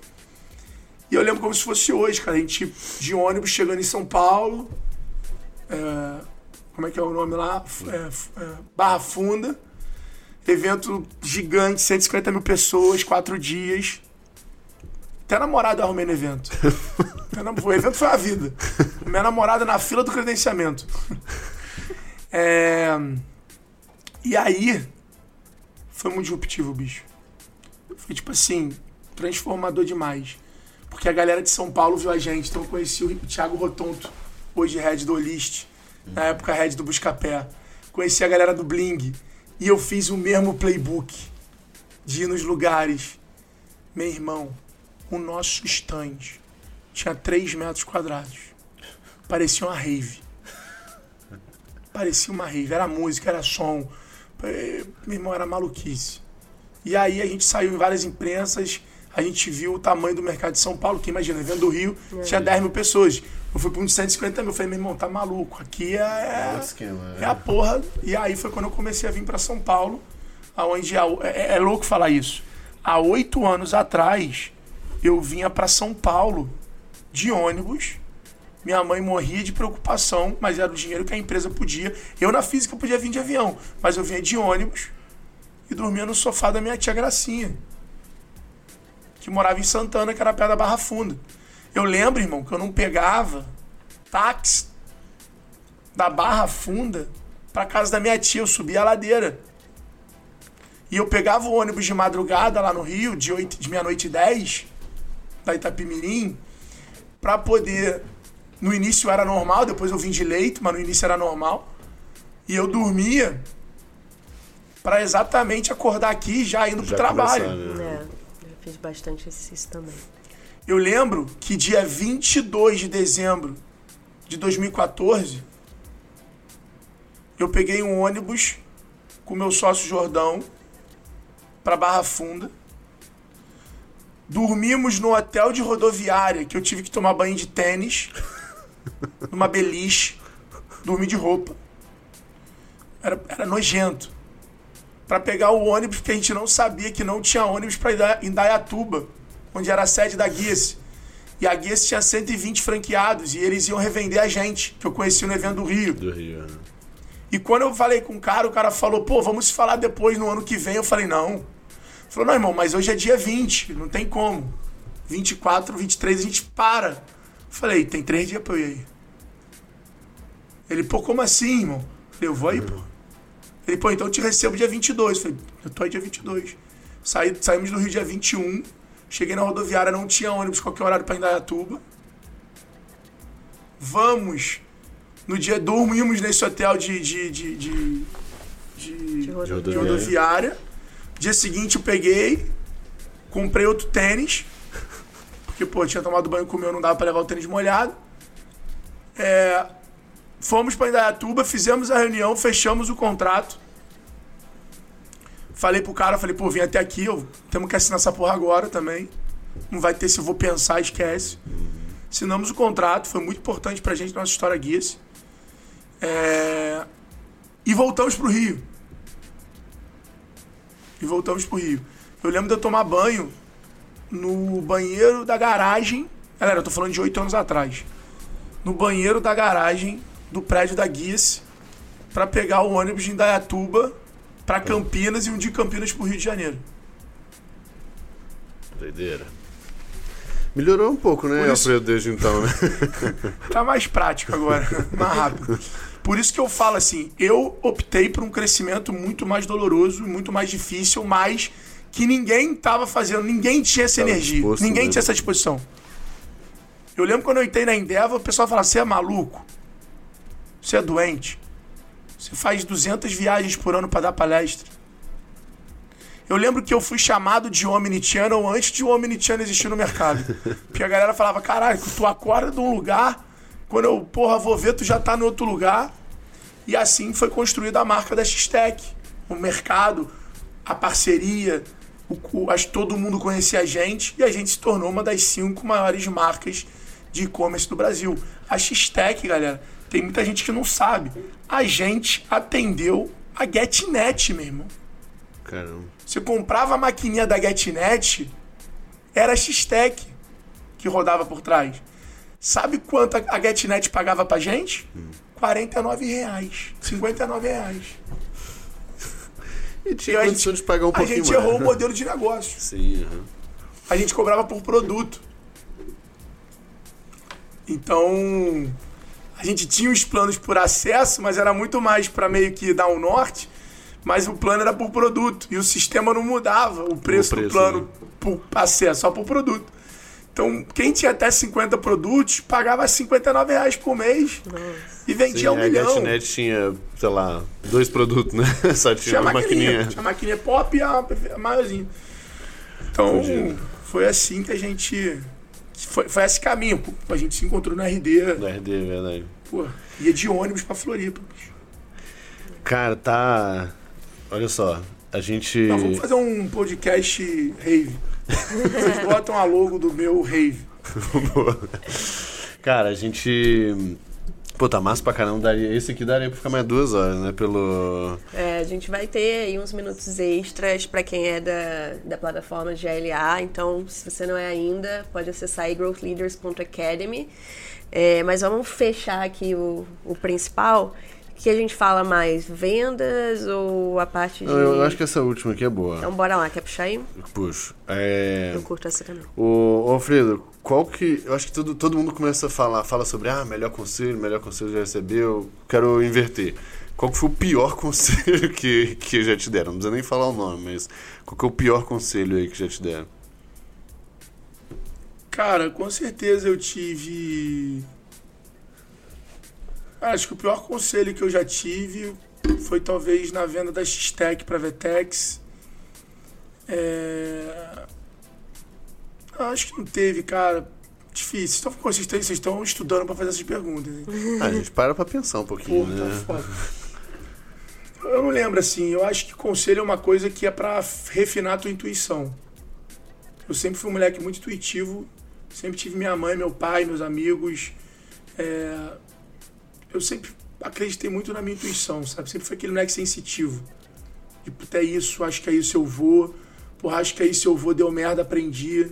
E eu lembro como se fosse hoje, cara. A gente de ônibus chegando em São Paulo. É, como é que é o nome lá? É, é, Barra Funda. Evento gigante, 150 mil pessoas, quatro dias. Até namorada arrumei no evento. o evento foi a vida. Minha namorada na fila do credenciamento. É... E aí, foi muito disruptivo, bicho. Foi tipo assim, transformador demais. Porque a galera de São Paulo viu a gente, então eu conheci o Thiago Rotonto, hoje head do Olist, na época head do Buscapé. Conheci a galera do Bling e eu fiz o mesmo playbook de ir nos lugares. Meu irmão, o nosso stand tinha 3 metros quadrados. Parecia uma rave. Parecia uma rave. Era música, era som. Meu irmão, era maluquice. E aí a gente saiu em várias imprensas a gente viu o tamanho do mercado de São Paulo, que imagina, vendo do Rio, é. tinha 10 mil pessoas. Eu fui para um de 150 mil. Eu falei, meu irmão, tá maluco. Aqui é, é, esquema, é. é a porra. E aí foi quando eu comecei a vir para São Paulo, aonde é, é, é, louco falar isso. Há oito anos atrás, eu vinha para São Paulo de ônibus. Minha mãe morria de preocupação, mas era o dinheiro que a empresa podia. Eu, na física, podia vir de avião, mas eu vinha de ônibus e dormia no sofá da minha tia Gracinha que morava em Santana, que era perto da Barra Funda. Eu lembro, irmão, que eu não pegava táxi da Barra Funda para casa da minha tia, eu subia a ladeira. E eu pegava o ônibus de madrugada lá no Rio, de, de meia-noite e dez, da Itapimirim, para poder. No início era normal, depois eu vim de leito, mas no início era normal. E eu dormia para exatamente acordar aqui já indo já pro trabalho. Fiz bastante exercício também. Eu lembro que dia 22 de dezembro de 2014, eu peguei um ônibus com meu sócio Jordão para Barra Funda. Dormimos no hotel de rodoviária, que eu tive que tomar banho de tênis, numa beliche, dormi de roupa. Era, era nojento. Para pegar o ônibus, porque a gente não sabia que não tinha ônibus para Indaiatuba, onde era a sede da Guias. E a Guias tinha 120 franqueados e eles iam revender a gente, que eu conheci no evento do Rio. Do Rio, né? E quando eu falei com o cara, o cara falou, pô, vamos se falar depois no ano que vem. Eu falei, não. Ele falou, não, irmão, mas hoje é dia 20, não tem como. 24, 23 a gente para. Eu falei, tem três dias pra eu ir aí. Ele, pô, como assim, irmão? Eu falei, eu vou aí, pô. Ele, pô, então eu te recebo dia 22. Eu falei, eu tô aí dia 22. Saí, saímos do Rio dia 21. Cheguei na rodoviária, não tinha ônibus qualquer horário pra Indaiatuba. Vamos. No dia, dormimos nesse hotel de, de, de, de, de, De rodoviária. de rodoviária. Dia seguinte eu peguei, comprei outro tênis. Porque, pô, tinha tomado banho com o meu, não dava pra levar o tênis molhado. É, fomos pra Indaiatuba, fizemos a reunião, fechamos o contrato. Falei pro cara, falei, pô, vim até aqui, eu, temos que assinar essa porra agora também. Não vai ter se eu vou pensar, esquece. Assinamos o contrato, foi muito importante pra gente, nossa história guia-se. É, E voltamos pro Rio. E voltamos pro Rio. Eu lembro de eu tomar banho no banheiro da garagem. Galera, eu tô falando de oito anos atrás. No banheiro da garagem do prédio da Guias pra pegar o ônibus de Indaiatuba pra Campinas e um de Campinas pro Rio de Janeiro. Doideira. Melhorou um pouco, né, Por isso- Alfredo, desde então, né? Tá mais prático agora, mais rápido. Por isso que eu falo assim, eu optei por um crescimento muito mais doloroso, muito mais difícil, mas que ninguém tava fazendo, ninguém tinha essa Tava energia, disposto ninguém mesmo. tinha essa disposição. Eu lembro quando eu entrei na Endeavor, o pessoal falava, você é maluco? Você é doente? Você faz 200 viagens por ano para dar palestra. Eu lembro que eu fui chamado de Omnichannel antes de o Omnichannel existir no mercado. Porque a galera falava, caralho, tu acorda de um lugar, quando eu, porra, vou ver, tu já tá no outro lugar. E assim foi construída a marca da X-Tech. O mercado, a parceria, o, que todo mundo conhecia a gente e a gente se tornou uma das cinco maiores marcas de e-commerce do Brasil. A X-Tech, galera, tem muita gente que não sabe. A gente atendeu a GetNet, meu irmão. Caramba. Você comprava a maquininha da GetNet, era a X-Tech que rodava por trás. Sabe quanto a a GetNet pagava pra gente? 49 reais. 59 reais. E tinha E a gente- de pagar um A pouquinho gente mais. errou o modelo de negócio. Sim, aham. A gente cobrava por produto. Então, a gente tinha os planos por acesso, mas era muito mais para meio que dar um norte. Mas o plano era por produto. E o sistema não mudava o preço, preço, do plano né? por acesso, só por produto. Então, quem tinha até 50 produtos pagava 59 reais por mês e vendia Sim, um a milhão. GetNet tinha, sei lá, dois produtos, né? Só tinha, Tinha uma maquininha. maquininha. Tinha maquininha pop e a, a maiorzinha. Então, Fudido. foi assim que a gente. Foi, foi esse caminho. pô. A gente se encontrou na RD. Da RD, é verdade. Pô, ia de ônibus pra Floripa. Cara, tá. Olha só, a gente. Não, vamos fazer um podcast rave. Vocês botam a logo do meu rave. Cara, a gente. Pô, tá massa pra caramba. Daria... Esse aqui daria pra ficar mais duas horas, né? Pelo. É, a gente vai ter aí uns minutos extras para quem é da, da plataforma GLA. Então, se você não é ainda, pode acessar aí growthleaders.academy. É, mas vamos fechar aqui o, o principal. Que a gente fala mais vendas ou a parte de. Eu, eu acho que essa última aqui é boa. Então bora lá, quer puxar aí? Puxo. É. Eu curto essa também. Ô, ô, Alfredo, qual que. Eu acho que todo, todo mundo começa a falar, fala sobre ah, melhor conselho, melhor conselho já recebeu. Quero inverter. Qual que foi o pior conselho que, que já te deram? Não precisa nem falar o nome, mas qual que é o pior conselho aí que já te deram? Cara, com certeza eu tive. Acho que o pior conselho que eu já tive foi talvez na venda da X-Tech para Vetex. É... Acho que não teve, cara. Difícil. Vocês estão com consistência, vocês estão estudando para fazer essas perguntas. Hein? Ah, a gente para pra pensar um pouquinho, tá né? foda. Eu não lembro assim. Eu acho que conselho é uma coisa que é para refinar a tua intuição. Eu sempre fui um moleque muito intuitivo. Sempre tive minha mãe, meu pai, meus amigos. É, Eu sempre acreditei muito na minha intuição, sabe? Sempre fui aquele moleque sensitivo. De puta, é isso, acho que é isso, eu vou. Porra, acho que é isso, eu vou, deu merda, aprendi.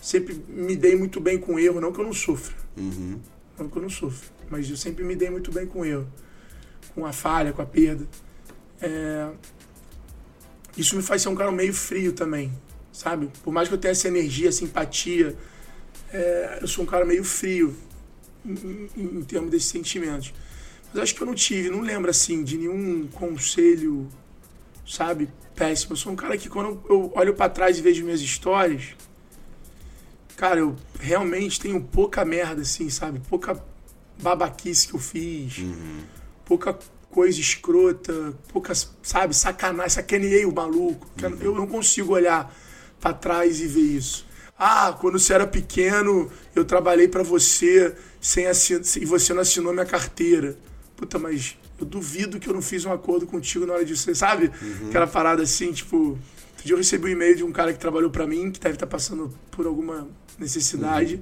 Sempre me dei muito bem com erro, não que eu não sofra. Uhum. Não que eu não sofra. Mas eu sempre me dei muito bem com erro. Com a falha, com a perda. É, Isso me faz ser um cara meio frio também, sabe? Por mais que eu tenha essa energia, simpatia, é, eu sou um cara meio frio em, em, em termos desses sentimentos. Mas acho que eu não tive, não lembro assim de nenhum conselho, sabe, péssimo. Eu sou um cara que quando eu olho para trás e vejo minhas histórias, cara, eu realmente tenho pouca merda assim, sabe? Pouca babaquice que eu fiz, pouca coisa escrota, pouca, sabe, sacanagem, sacaneei o maluco. Eu não consigo olhar para trás e ver isso. Ah, quando você era pequeno, eu trabalhei para você sem assin... e você não assinou minha carteira. Puta, mas eu duvido que eu não fiz um acordo contigo na hora disso. Sabe? Aquela parada assim, tipo. Outro dia eu recebi um e-mail de um cara que trabalhou para mim, que deve estar passando por alguma necessidade.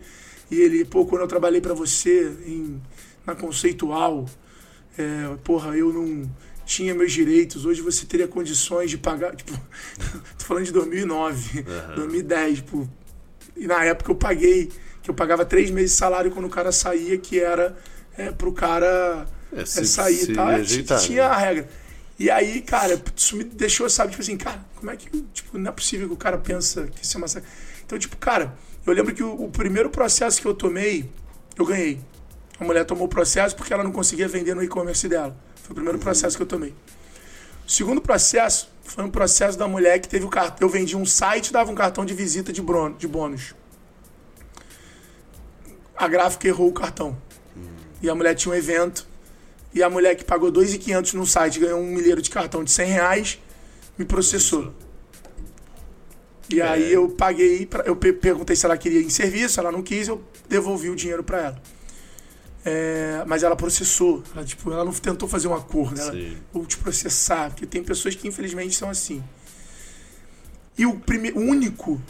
E ele, pô, quando eu trabalhei para você em, na conceitual, é, porra, eu não tinha meus direitos. Hoje você teria condições de pagar. Tipo, tô falando de 2009, 2010, tipo. E na época eu paguei, que eu pagava três meses de salário quando o cara saía, que era é, pro cara É, é, se- sair se e tal. É, ajeitar, tinha né? a regra. E aí, cara, isso me deixou, sabe, tipo assim, cara, como é que, tipo, não é possível que o cara pensa que isso é uma... Então, tipo, cara, eu lembro que o, o primeiro processo que eu tomei, eu ganhei. A mulher tomou o processo porque ela não conseguia vender no e-commerce dela. Foi o primeiro processo que eu tomei. O segundo processo foi um processo da mulher que teve o cartão. Eu vendi um site e dava um cartão de visita de, de bônus. A gráfica errou o cartão. E a mulher tinha um evento. E a mulher que pagou 2.500 no site ganhou um milheiro de cartão de 100 reais, me processou. E aí eu paguei, pra, eu pe- perguntei se ela queria ir em serviço, ela não quis, eu devolvi o dinheiro para ela. É, mas ela processou. Ela, tipo, ela não tentou fazer um acordo. Ela, vou te processar, porque tem pessoas que infelizmente são assim. E o, prime- o único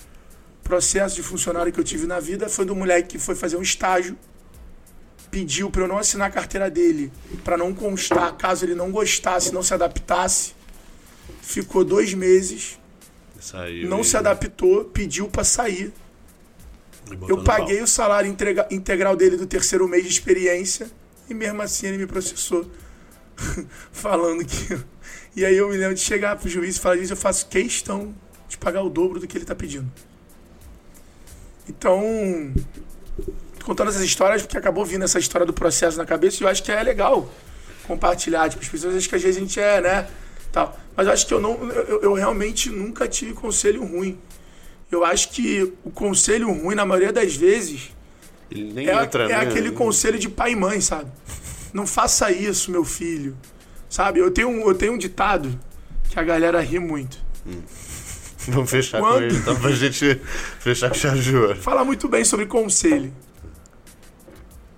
processo de funcionário que eu tive na vida foi do moleque que foi fazer um estágio, pediu para eu não assinar a carteira dele, para não constar, caso ele não gostasse, não se adaptasse. Ficou dois meses, Saiu não e- se adaptou, pediu para sair. Eu paguei o salário integra- integral dele do terceiro mês de experiência e mesmo assim ele me processou. Falando que. E aí eu me lembro de chegar pro juiz e falar isso, eu faço questão de pagar o dobro do que ele tá pedindo. Então. Contando essas histórias, porque acabou vindo essa história do processo na cabeça e eu acho que é legal compartilhar. Tipo, as pessoas acham que às vezes a gente é, né? Tal. Mas eu acho que eu não. Eu, eu realmente nunca tive conselho ruim. Eu acho que o conselho ruim, na maioria das vezes, Ele nem é, entra, é né? aquele conselho de pai e mãe, sabe? Não faça isso, meu filho. Sabe? Eu tenho, um, eu tenho um ditado que a galera ri muito. Vamos fechar com Quando- ele, então, pra gente fechar com chave de ouro. Fala muito bem sobre conselho.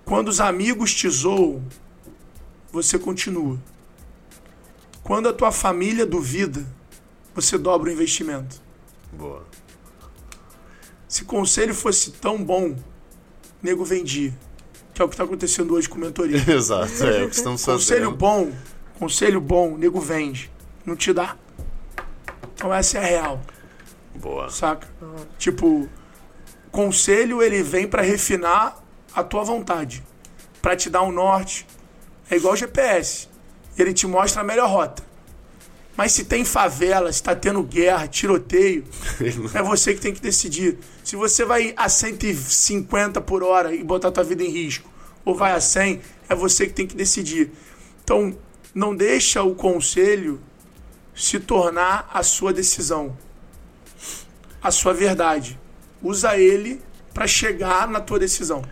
Quando os amigos te zoam, você continua. Quando a tua família duvida, você dobra o investimento. Boa. Se conselho fosse tão bom, nego vendia. Que é o que está acontecendo hoje com mentoria. Exato, é o que estamos Conselho fazendo. bom, conselho bom, nego vende. Não te dá. Então essa é a real, Boa. saca? Tipo, conselho ele vem pra refinar a tua vontade, Pra te dar um norte. É igual GPS. Ele te mostra a melhor rota. Mas se tem favela, se tá tendo guerra, tiroteio, é você que tem que decidir. Se você vai a 150 por hora e botar tua vida em risco, ou vai a 100, é você que tem que decidir. Então, não deixa o conselho se tornar a sua decisão, a sua verdade. Usa ele para chegar na tua decisão.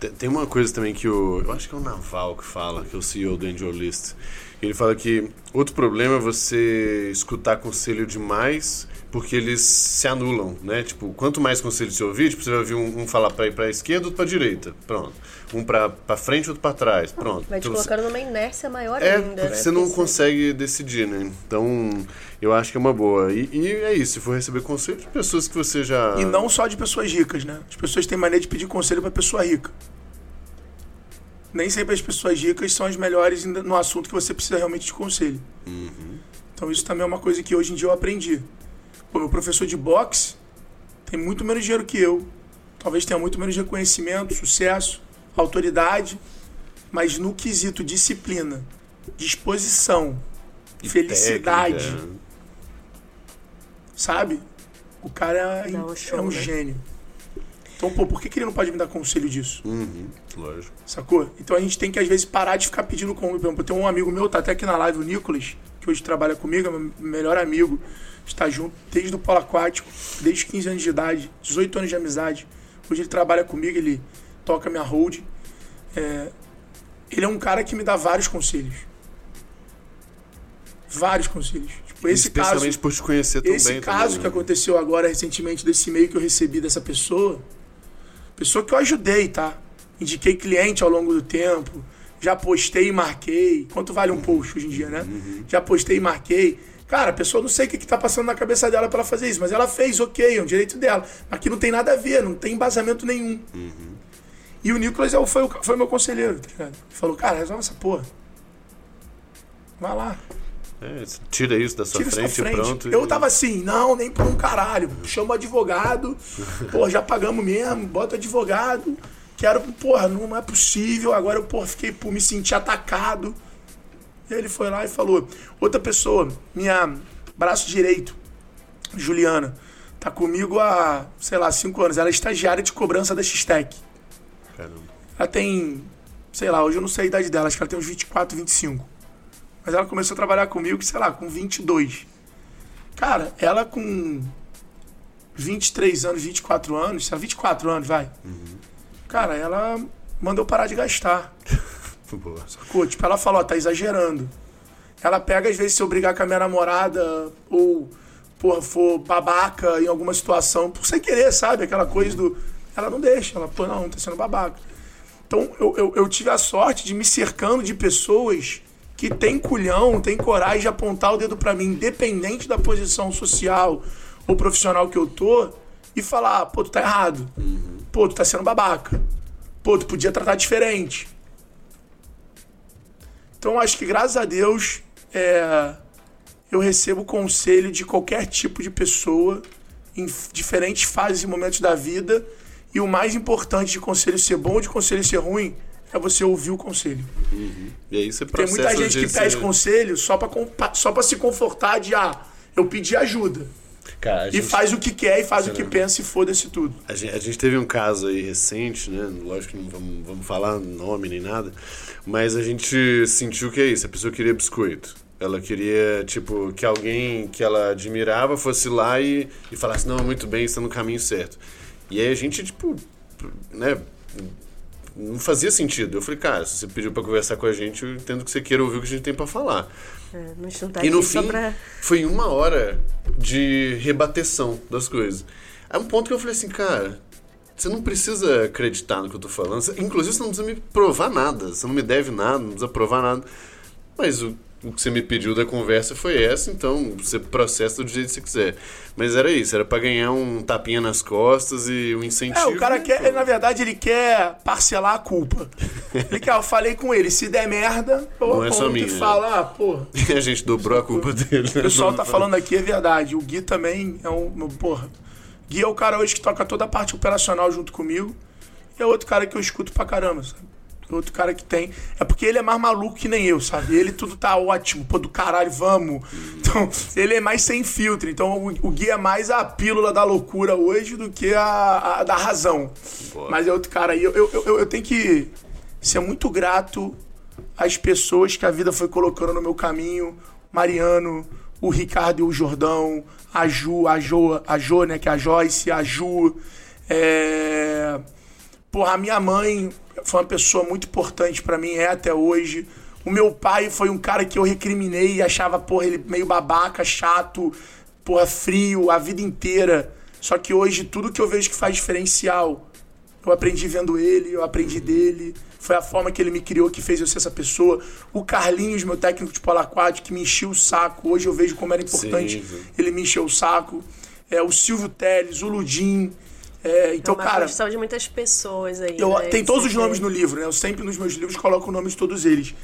Tem- uma coisa também que o. Eu acho que é o Naval que fala, que é o CEO do Angel List. Ele fala que outro problema é você escutar conselho demais porque eles se anulam, né? Tipo, quanto mais conselho você ouvir, tipo, você vai ouvir um, um falar pra ir pra esquerda, outro pra direita. Pronto. Um pra, pra frente, outro pra trás. Pronto. Vai te Então você- colocando numa inércia maior É, ainda. porque né? você não Porque consegue decidir, né? Então, eu acho que é uma boa. E, e é isso, se for receber conselho de pessoas que você já. E não só de pessoas ricas, né? As pessoas têm maneira de pedir conselho para pessoa rica. Nem sempre as pessoas ricas são as melhores ainda no assunto que você precisa realmente de conselho. Então isso também é uma coisa que hoje em dia eu aprendi. Pô, meu professor de boxe tem muito menos dinheiro que eu. Talvez tenha muito menos reconhecimento, sucesso, autoridade. Mas no quesito disciplina, disposição, E felicidade, técnica. sabe? O cara é, um é show, um né? gênio. Então, pô, por que, que ele não pode me dar conselho disso? Uhum, lógico. Sacou? Então a gente tem que, às vezes, parar de ficar pedindo conselho. Por exemplo, tem um amigo meu, tá até aqui na live, o Nicolas, que hoje trabalha comigo, é meu melhor amigo. Está junto desde o polo aquático, desde os 15 anos de idade, 18 anos de amizade. Hoje ele trabalha comigo, ele toca minha hold. É, ele é um cara que me dá vários conselhos. Vários conselhos. Tipo, esse caso, Especialmente por te conhecer esse caso também, que né? aconteceu agora recentemente, desse e-mail que eu recebi dessa pessoa, pessoa que eu ajudei, tá? Indiquei cliente ao longo do tempo, já postei e marquei. Quanto vale um post hoje em dia, né? Já postei e marquei. Cara, a pessoa não sei o que, que tá passando na cabeça dela pra ela fazer isso, mas ela fez, ok, é um direito dela. Aqui não tem nada a ver, não tem embasamento nenhum. E o Nicolas é foi, o- foi meu conselheiro, tá ligado? Falou, cara, resolve essa porra. Vai lá. É, tira isso da sua Tira frente, frente. pronto. Eu e- tava assim, não, nem por um caralho. Chama o advogado. Pô, já pagamos mesmo, bota o advogado. Quero, porra, não é possível. Agora eu, porra, fiquei, por me sentir atacado. E ele foi lá e falou. Outra pessoa, minha braço direito, Juliana, tá comigo há, sei lá, cinco anos. Ela é estagiária de cobrança da X-Tech. Caramba. Ela tem, sei lá, hoje eu não sei a idade dela, acho que ela tem uns 24, 25. Mas ela começou a trabalhar comigo, sei lá, com 22. Cara, ela com 23 anos, 24 anos, sei lá, 24 anos, vai. Cara, ela mandou parar de gastar. Boa. Sacou? Tipo, ela falou, ó, tá exagerando. Ela pega, às vezes, se eu brigar com a minha namorada ou, porra, for babaca em alguma situação, por sem querer, sabe? Aquela coisa do. Ela não deixa, ela, pô, não, tá sendo babaca. Então, eu, eu, eu tive a sorte de me cercando de pessoas que têm culhão, têm coragem de apontar o dedo pra mim, independente da posição social ou profissional que eu tô, e falar, pô, tu tá errado. Pô, tu tá sendo babaca. Pô, tu podia tratar diferente. Então, acho que graças a Deus é, eu recebo conselho de qualquer tipo de pessoa em diferentes fases e momentos da vida. E o mais importante de conselho ser bom ou de conselho ser ruim é você ouvir o conselho. E aí você Tem muita gente que de pede ser- conselho só compa- só pra se confortar de, ah, eu pedi ajuda. Cara, a E gente- faz o que quer e faz o que pensa e foda-se tudo. A gente, a gente teve um caso aí recente, né? Lógico que não vamos, vamos falar nome nem nada, mas a gente sentiu que é isso. A pessoa queria biscoito. Ela queria, tipo, que alguém que ela admirava fosse lá e, e falasse: Não, muito bem, está no caminho certo. E aí a gente, tipo, né? Não fazia sentido. Eu falei, cara, se você pediu pra conversar com a gente, eu entendo que você queira ouvir o que a gente tem pra falar. É, não juntar E no fim, pra... foi uma hora de rebateção das coisas. Aí um ponto que eu falei assim, cara, você não precisa acreditar no que eu tô falando. Inclusive, você não precisa me provar nada. Você não me deve nada, não precisa provar nada. Mas o, o que você me pediu da conversa foi essa, então você processa do jeito que você quiser. Mas era isso, era pra ganhar um tapinha nas costas e um incentivo. É, o cara quer, pô? ele, na verdade, ele quer parcelar a culpa. Ele quer, eu falei com ele, se der merda, eu Não é só minha, fala, ah, pô, a gente dobrou a culpa dele. O né? pessoal Não- tá falando aqui é verdade. O Gui também é um. um- Porra. Gui é o cara hoje que toca toda a parte operacional junto comigo. E é outro cara que eu escuto pra caramba, sabe? Outro cara que tem. É porque ele é mais maluco que nem eu, sabe? Ele tudo tá ótimo, pô, do caralho, vamos. Então, ele é mais sem filtro. Então, o, o Gui é mais a pílula da loucura hoje do que a, a da razão. Boa. Mas é outro cara. E eu, eu, eu, eu tenho que ser muito grato às pessoas que a vida foi colocando no meu caminho. Mariano, o Ricardo e o Jordão, a Ju, a Jo, a Jo, né, que é a Joyce, a Ju. É... Porra, a minha mãe foi uma pessoa muito importante pra mim, é até hoje. O meu pai foi um cara que eu recriminei e achava, porra, ele meio babaca, chato, porra, frio, a vida inteira. Só que hoje tudo que eu vejo que faz diferencial, eu aprendi vendo ele, eu aprendi dele. Foi a forma que ele me criou que fez eu ser essa pessoa. O Carlinhos, meu técnico de polo aquático, que me encheu o saco. Hoje eu vejo como era importante Sim, sim. ele me encheu o saco. É, o Silvio Teles, o Ludim. É, então, é uma cara, construção de muitas pessoas aí. eu, né, tem todos os nomes vê. no livro, né? Eu sempre nos meus livros coloco o nome de todos eles.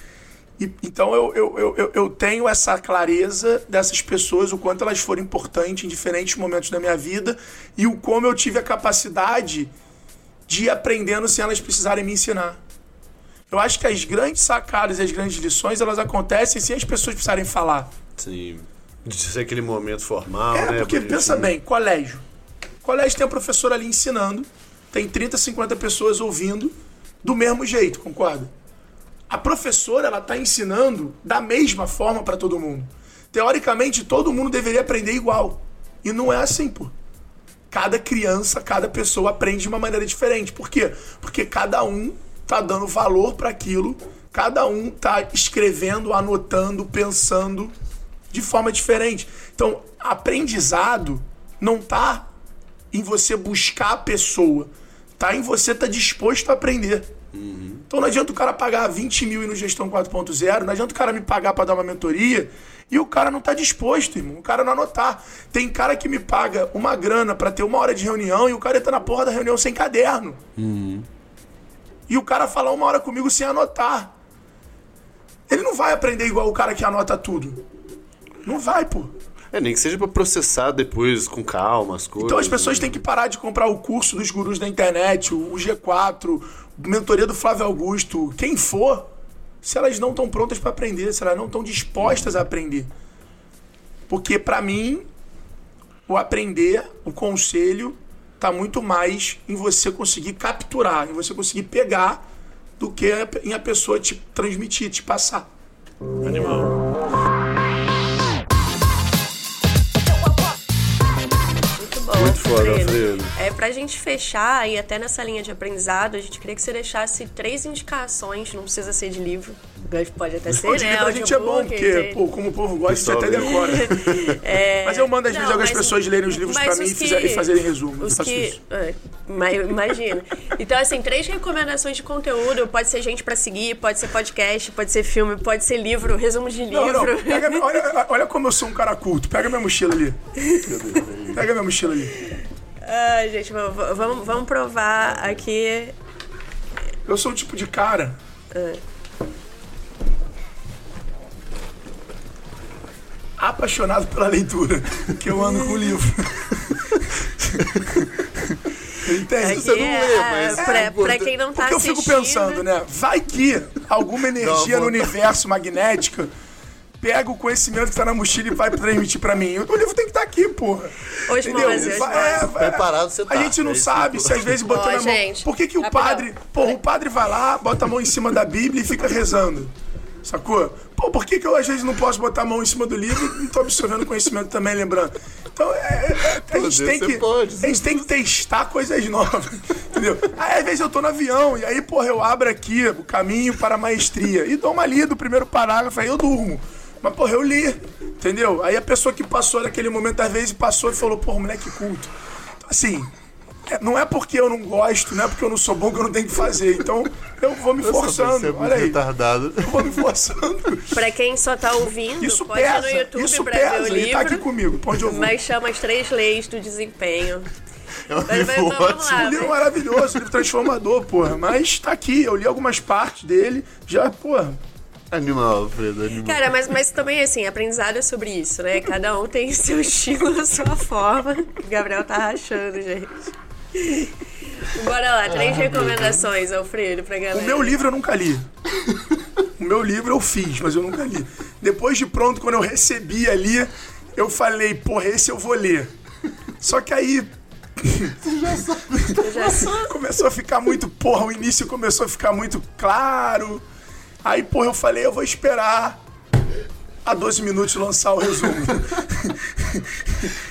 E, então eu, eu, eu, eu- tenho essa clareza dessas pessoas, o quanto elas foram importantes em diferentes momentos da minha vida e o como eu tive a capacidade de ir aprendendo sem elas precisarem me ensinar. Eu acho que as grandes sacadas e as grandes lições, elas acontecem sem as pessoas precisarem falar. Sim. De ser aquele momento formal, É, né? porque pensa bem, colégio. Colégio tem um professor ali ensinando, tem 30, 50 pessoas ouvindo do mesmo jeito, concorda? A professora, ela tá ensinando da mesma forma para todo mundo. Teoricamente, todo mundo deveria aprender igual. E não é assim, pô. Cada criança, cada pessoa aprende de uma maneira diferente. Por quê? Porque cada um tá dando valor para aquilo, cada um tá escrevendo, anotando, pensando de forma diferente. Então, aprendizado não tá em você buscar a pessoa, tá em você estar disposto a aprender. Então não adianta o cara pagar 20 mil e no Gestão 4.0, não adianta o cara me pagar para dar uma mentoria e o cara não tá disposto, irmão. O cara não anotar. Tem cara que me paga uma grana para ter uma hora de reunião e o cara tá na porra da reunião sem caderno. E o cara falar uma hora comigo sem anotar. Ele não vai aprender igual o cara que anota tudo. Não vai, pô. É, nem que seja pra processar depois com calma as coisas. Então as pessoas né? têm que parar de comprar o curso dos gurus da internet, o G4, mentoria do Flávio Augusto, quem for, se elas não estão prontas para aprender, se elas não estão dispostas a aprender. Porque para mim, o aprender, o conselho, tá muito mais em você conseguir capturar, em você conseguir pegar, do que em a pessoa te transmitir, te passar. Animal. Foda, Alfredo. É, pra gente fechar e até nessa linha de aprendizado, a gente queria que você deixasse três indicações, não precisa ser de livro, pode até ser, Pode né? pra gente é bom, porque, pô, como o povo gosta, a gente até decora. É, Mas eu mando às não, vezes algumas mas- pessoas lerem os livros pra mim e, que- e fazerem resumo. Eu Os faço que. isso. é, ma- imagina. Então, assim, três recomendações de conteúdo. Pode ser gente pra seguir, pode ser podcast, pode ser filme, pode ser livro, resumo de livro. Não, não, pega, olha, olha como eu sou um cara culto. Pega minha mochila ali. Pega minha mochila ali. Ai, gente, vamos, vamos provar aqui. Eu sou o tipo de cara. Apaixonado pela leitura. Que eu ando com o livro. Entende? Aqui Você não é, lê, mas pra, é pra quem não tá Porque eu assistindo. fico pensando, né? Vai que alguma energia Não, no universo magnética pega o conhecimento que tá na mochila e vai transmitir pra mim. O livro tem que estar aqui, porra. Hoje Entendeu? Vai- é, vai- Preparado você tá. A gente não É sabe que- se às vezes botou Ó, na mão. gente, Por que, que o rapidão. padre. Porra, o padre vai lá, bota a mão em cima da Bíblia e fica rezando. Sacou? Pô, por que, que eu às vezes não posso botar a mão em cima do livro e não tô absorvendo conhecimento também, lembrando? Então, é, é- é- a gente tem que. pode, a gente tem que testar coisas novas. Entendeu? Aí, às vezes eu tô no avião e aí, porra, eu abro aqui o caminho para a maestria e dou uma lida do primeiro parágrafo, aí eu durmo. Mas, porra, eu li. Entendeu? Aí a pessoa que passou naquele momento, às vezes, passou e falou, porra, moleque culto. Então, assim. é- Não é porque eu não gosto, não é porque eu não sou bom que eu não tenho que fazer. Então, eu vou me é forçando. Olha aí. retardado. Eu vou me forçando. Pra quem só tá ouvindo, Isso pode ir pesa. no YouTube Isso pra ver o pesa. livro. Ele tá aqui comigo. Eu vou? Mas chama as três leis do desempenho. É um Mas, mas, livro vamos ótimo. lá. Um livro maravilhoso, um livro transformador, porra. Mas tá aqui, eu li algumas partes dele. Já, porra. Animal, Alfredo, animal. Cara, mas, mas também, assim, aprendizado é sobre isso, né? Cada um tem seu estilo, a sua forma. O Gabriel tá rachando, gente. Bora lá, três recomendações, Alfredo, pra galera. O meu livro eu nunca li. O meu livro eu fiz, mas eu nunca li. Depois de pronto, quando eu recebi ali, eu falei, porra, esse eu vou ler. Só que aí começou a ficar muito, porra, o início começou a ficar muito claro. Aí, porra, eu falei, eu vou esperar a 12 minutos lançar o resumo.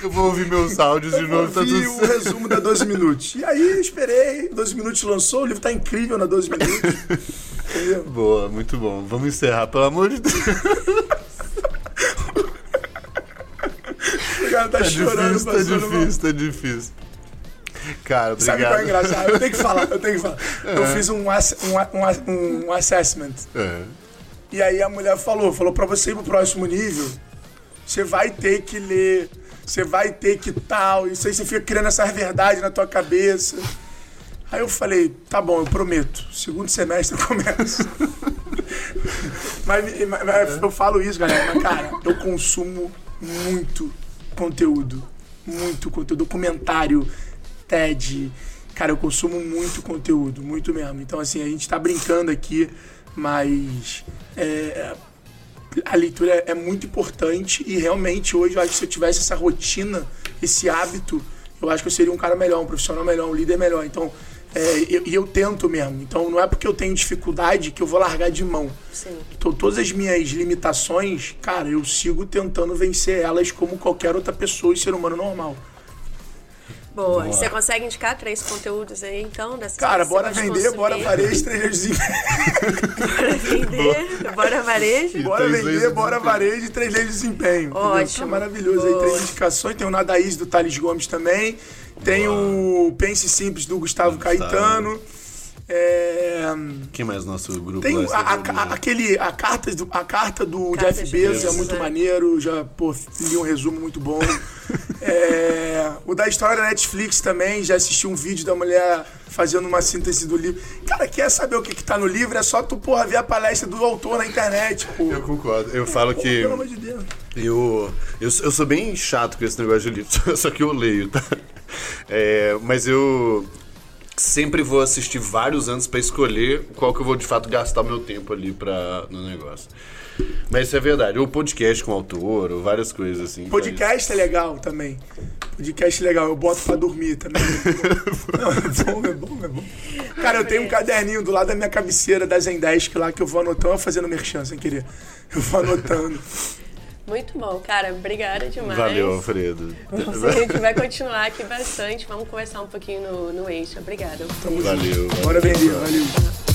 Eu vou ouvir meus áudios de Eu novo, tá vi tudo o resumo da 12 minutos. E aí, esperei, 12 minutos lançou, o livro tá incrível na 12 minutos. Entendeu? Boa, muito bom. Vamos encerrar, pelo amor de Deus. O cara tá, Tá chorando, difícil, tá difícil, tá difícil. Cara, Sabe qual é obrigado. engraçado? Eu tenho que falar, eu tenho que falar. Eu fiz um, ass- um, um, um assessment. É. E aí a mulher falou, falou pra você ir pro próximo nível, você vai ter que ler, você vai ter que tal, isso aí você fica criando essas verdades na tua cabeça. Aí eu falei, tá bom, eu prometo, segundo semestre eu começo. Mas, mas- mas eu falo isso, galera, mas, cara, eu consumo muito conteúdo. Muito conteúdo. Documentário, TED. Cara, eu consumo muito conteúdo, muito mesmo. Então, assim, a gente tá brincando aqui, mas é, a leitura é muito importante e realmente hoje eu acho que se eu tivesse essa rotina, esse hábito, eu acho que eu seria um cara melhor, um profissional melhor, um líder melhor. Então, é, eu- e eu, tento mesmo. Então, não é porque eu tenho dificuldade que eu vou largar de mão. Sim. Então, todas as minhas limitações, cara, eu sigo tentando vencer elas como qualquer outra pessoa e ser humano normal. Boa. Você consegue indicar três conteúdos aí, então? Dessas Cara, bora vender, bora varejo, três leis de Bora vender, bora varejo. Bora vender, de bora varejo e três leis de desempenho. Ótimo. Tá maravilhoso Boa. aí, três indicações. Tem o Nadaís do Thales Gomes também. Tem o Pense Simples do Gustavo Gustavo. Caetano. É, Quem mais no nosso grupo? Tem a, a- né? aquele, a, carta do, a carta do Carta Jeff Bezos é muito é. maneiro. Já, pô, li um resumo muito bom. É, o da história da Netflix também, já assisti um vídeo da mulher fazendo uma síntese do livro. Cara, quer saber o que, que tá no livro? É só tu, porra, ver a palestra do autor na internet, pô. Eu concordo. Eu falo que Pelo amor de Deus. eu, eu, eu sou bem chato com esse negócio de livro, só que eu leio, tá? É, mas eu sempre vou assistir vários anos pra escolher qual que eu vou de fato gastar meu tempo ali pra, no negócio. Mas isso é verdade. Ou podcast com autor, ou várias coisas assim. Podcast é legal também. Podcast é legal, eu boto pra dormir também. Não, é bom, é bom, é bom. Cara, eu tenho um caderninho do lado da minha cabeceira da Zendesk lá que eu vou anotando, eu fazendo merchan sem querer. Eu vou anotando. Muito bom, cara. Obrigada demais. Valeu, Alfredo. A gente vai continuar aqui bastante. Vamos conversar um pouquinho no, no eixo. Obrigada. Tamo Valeu. Bora vender, valeu.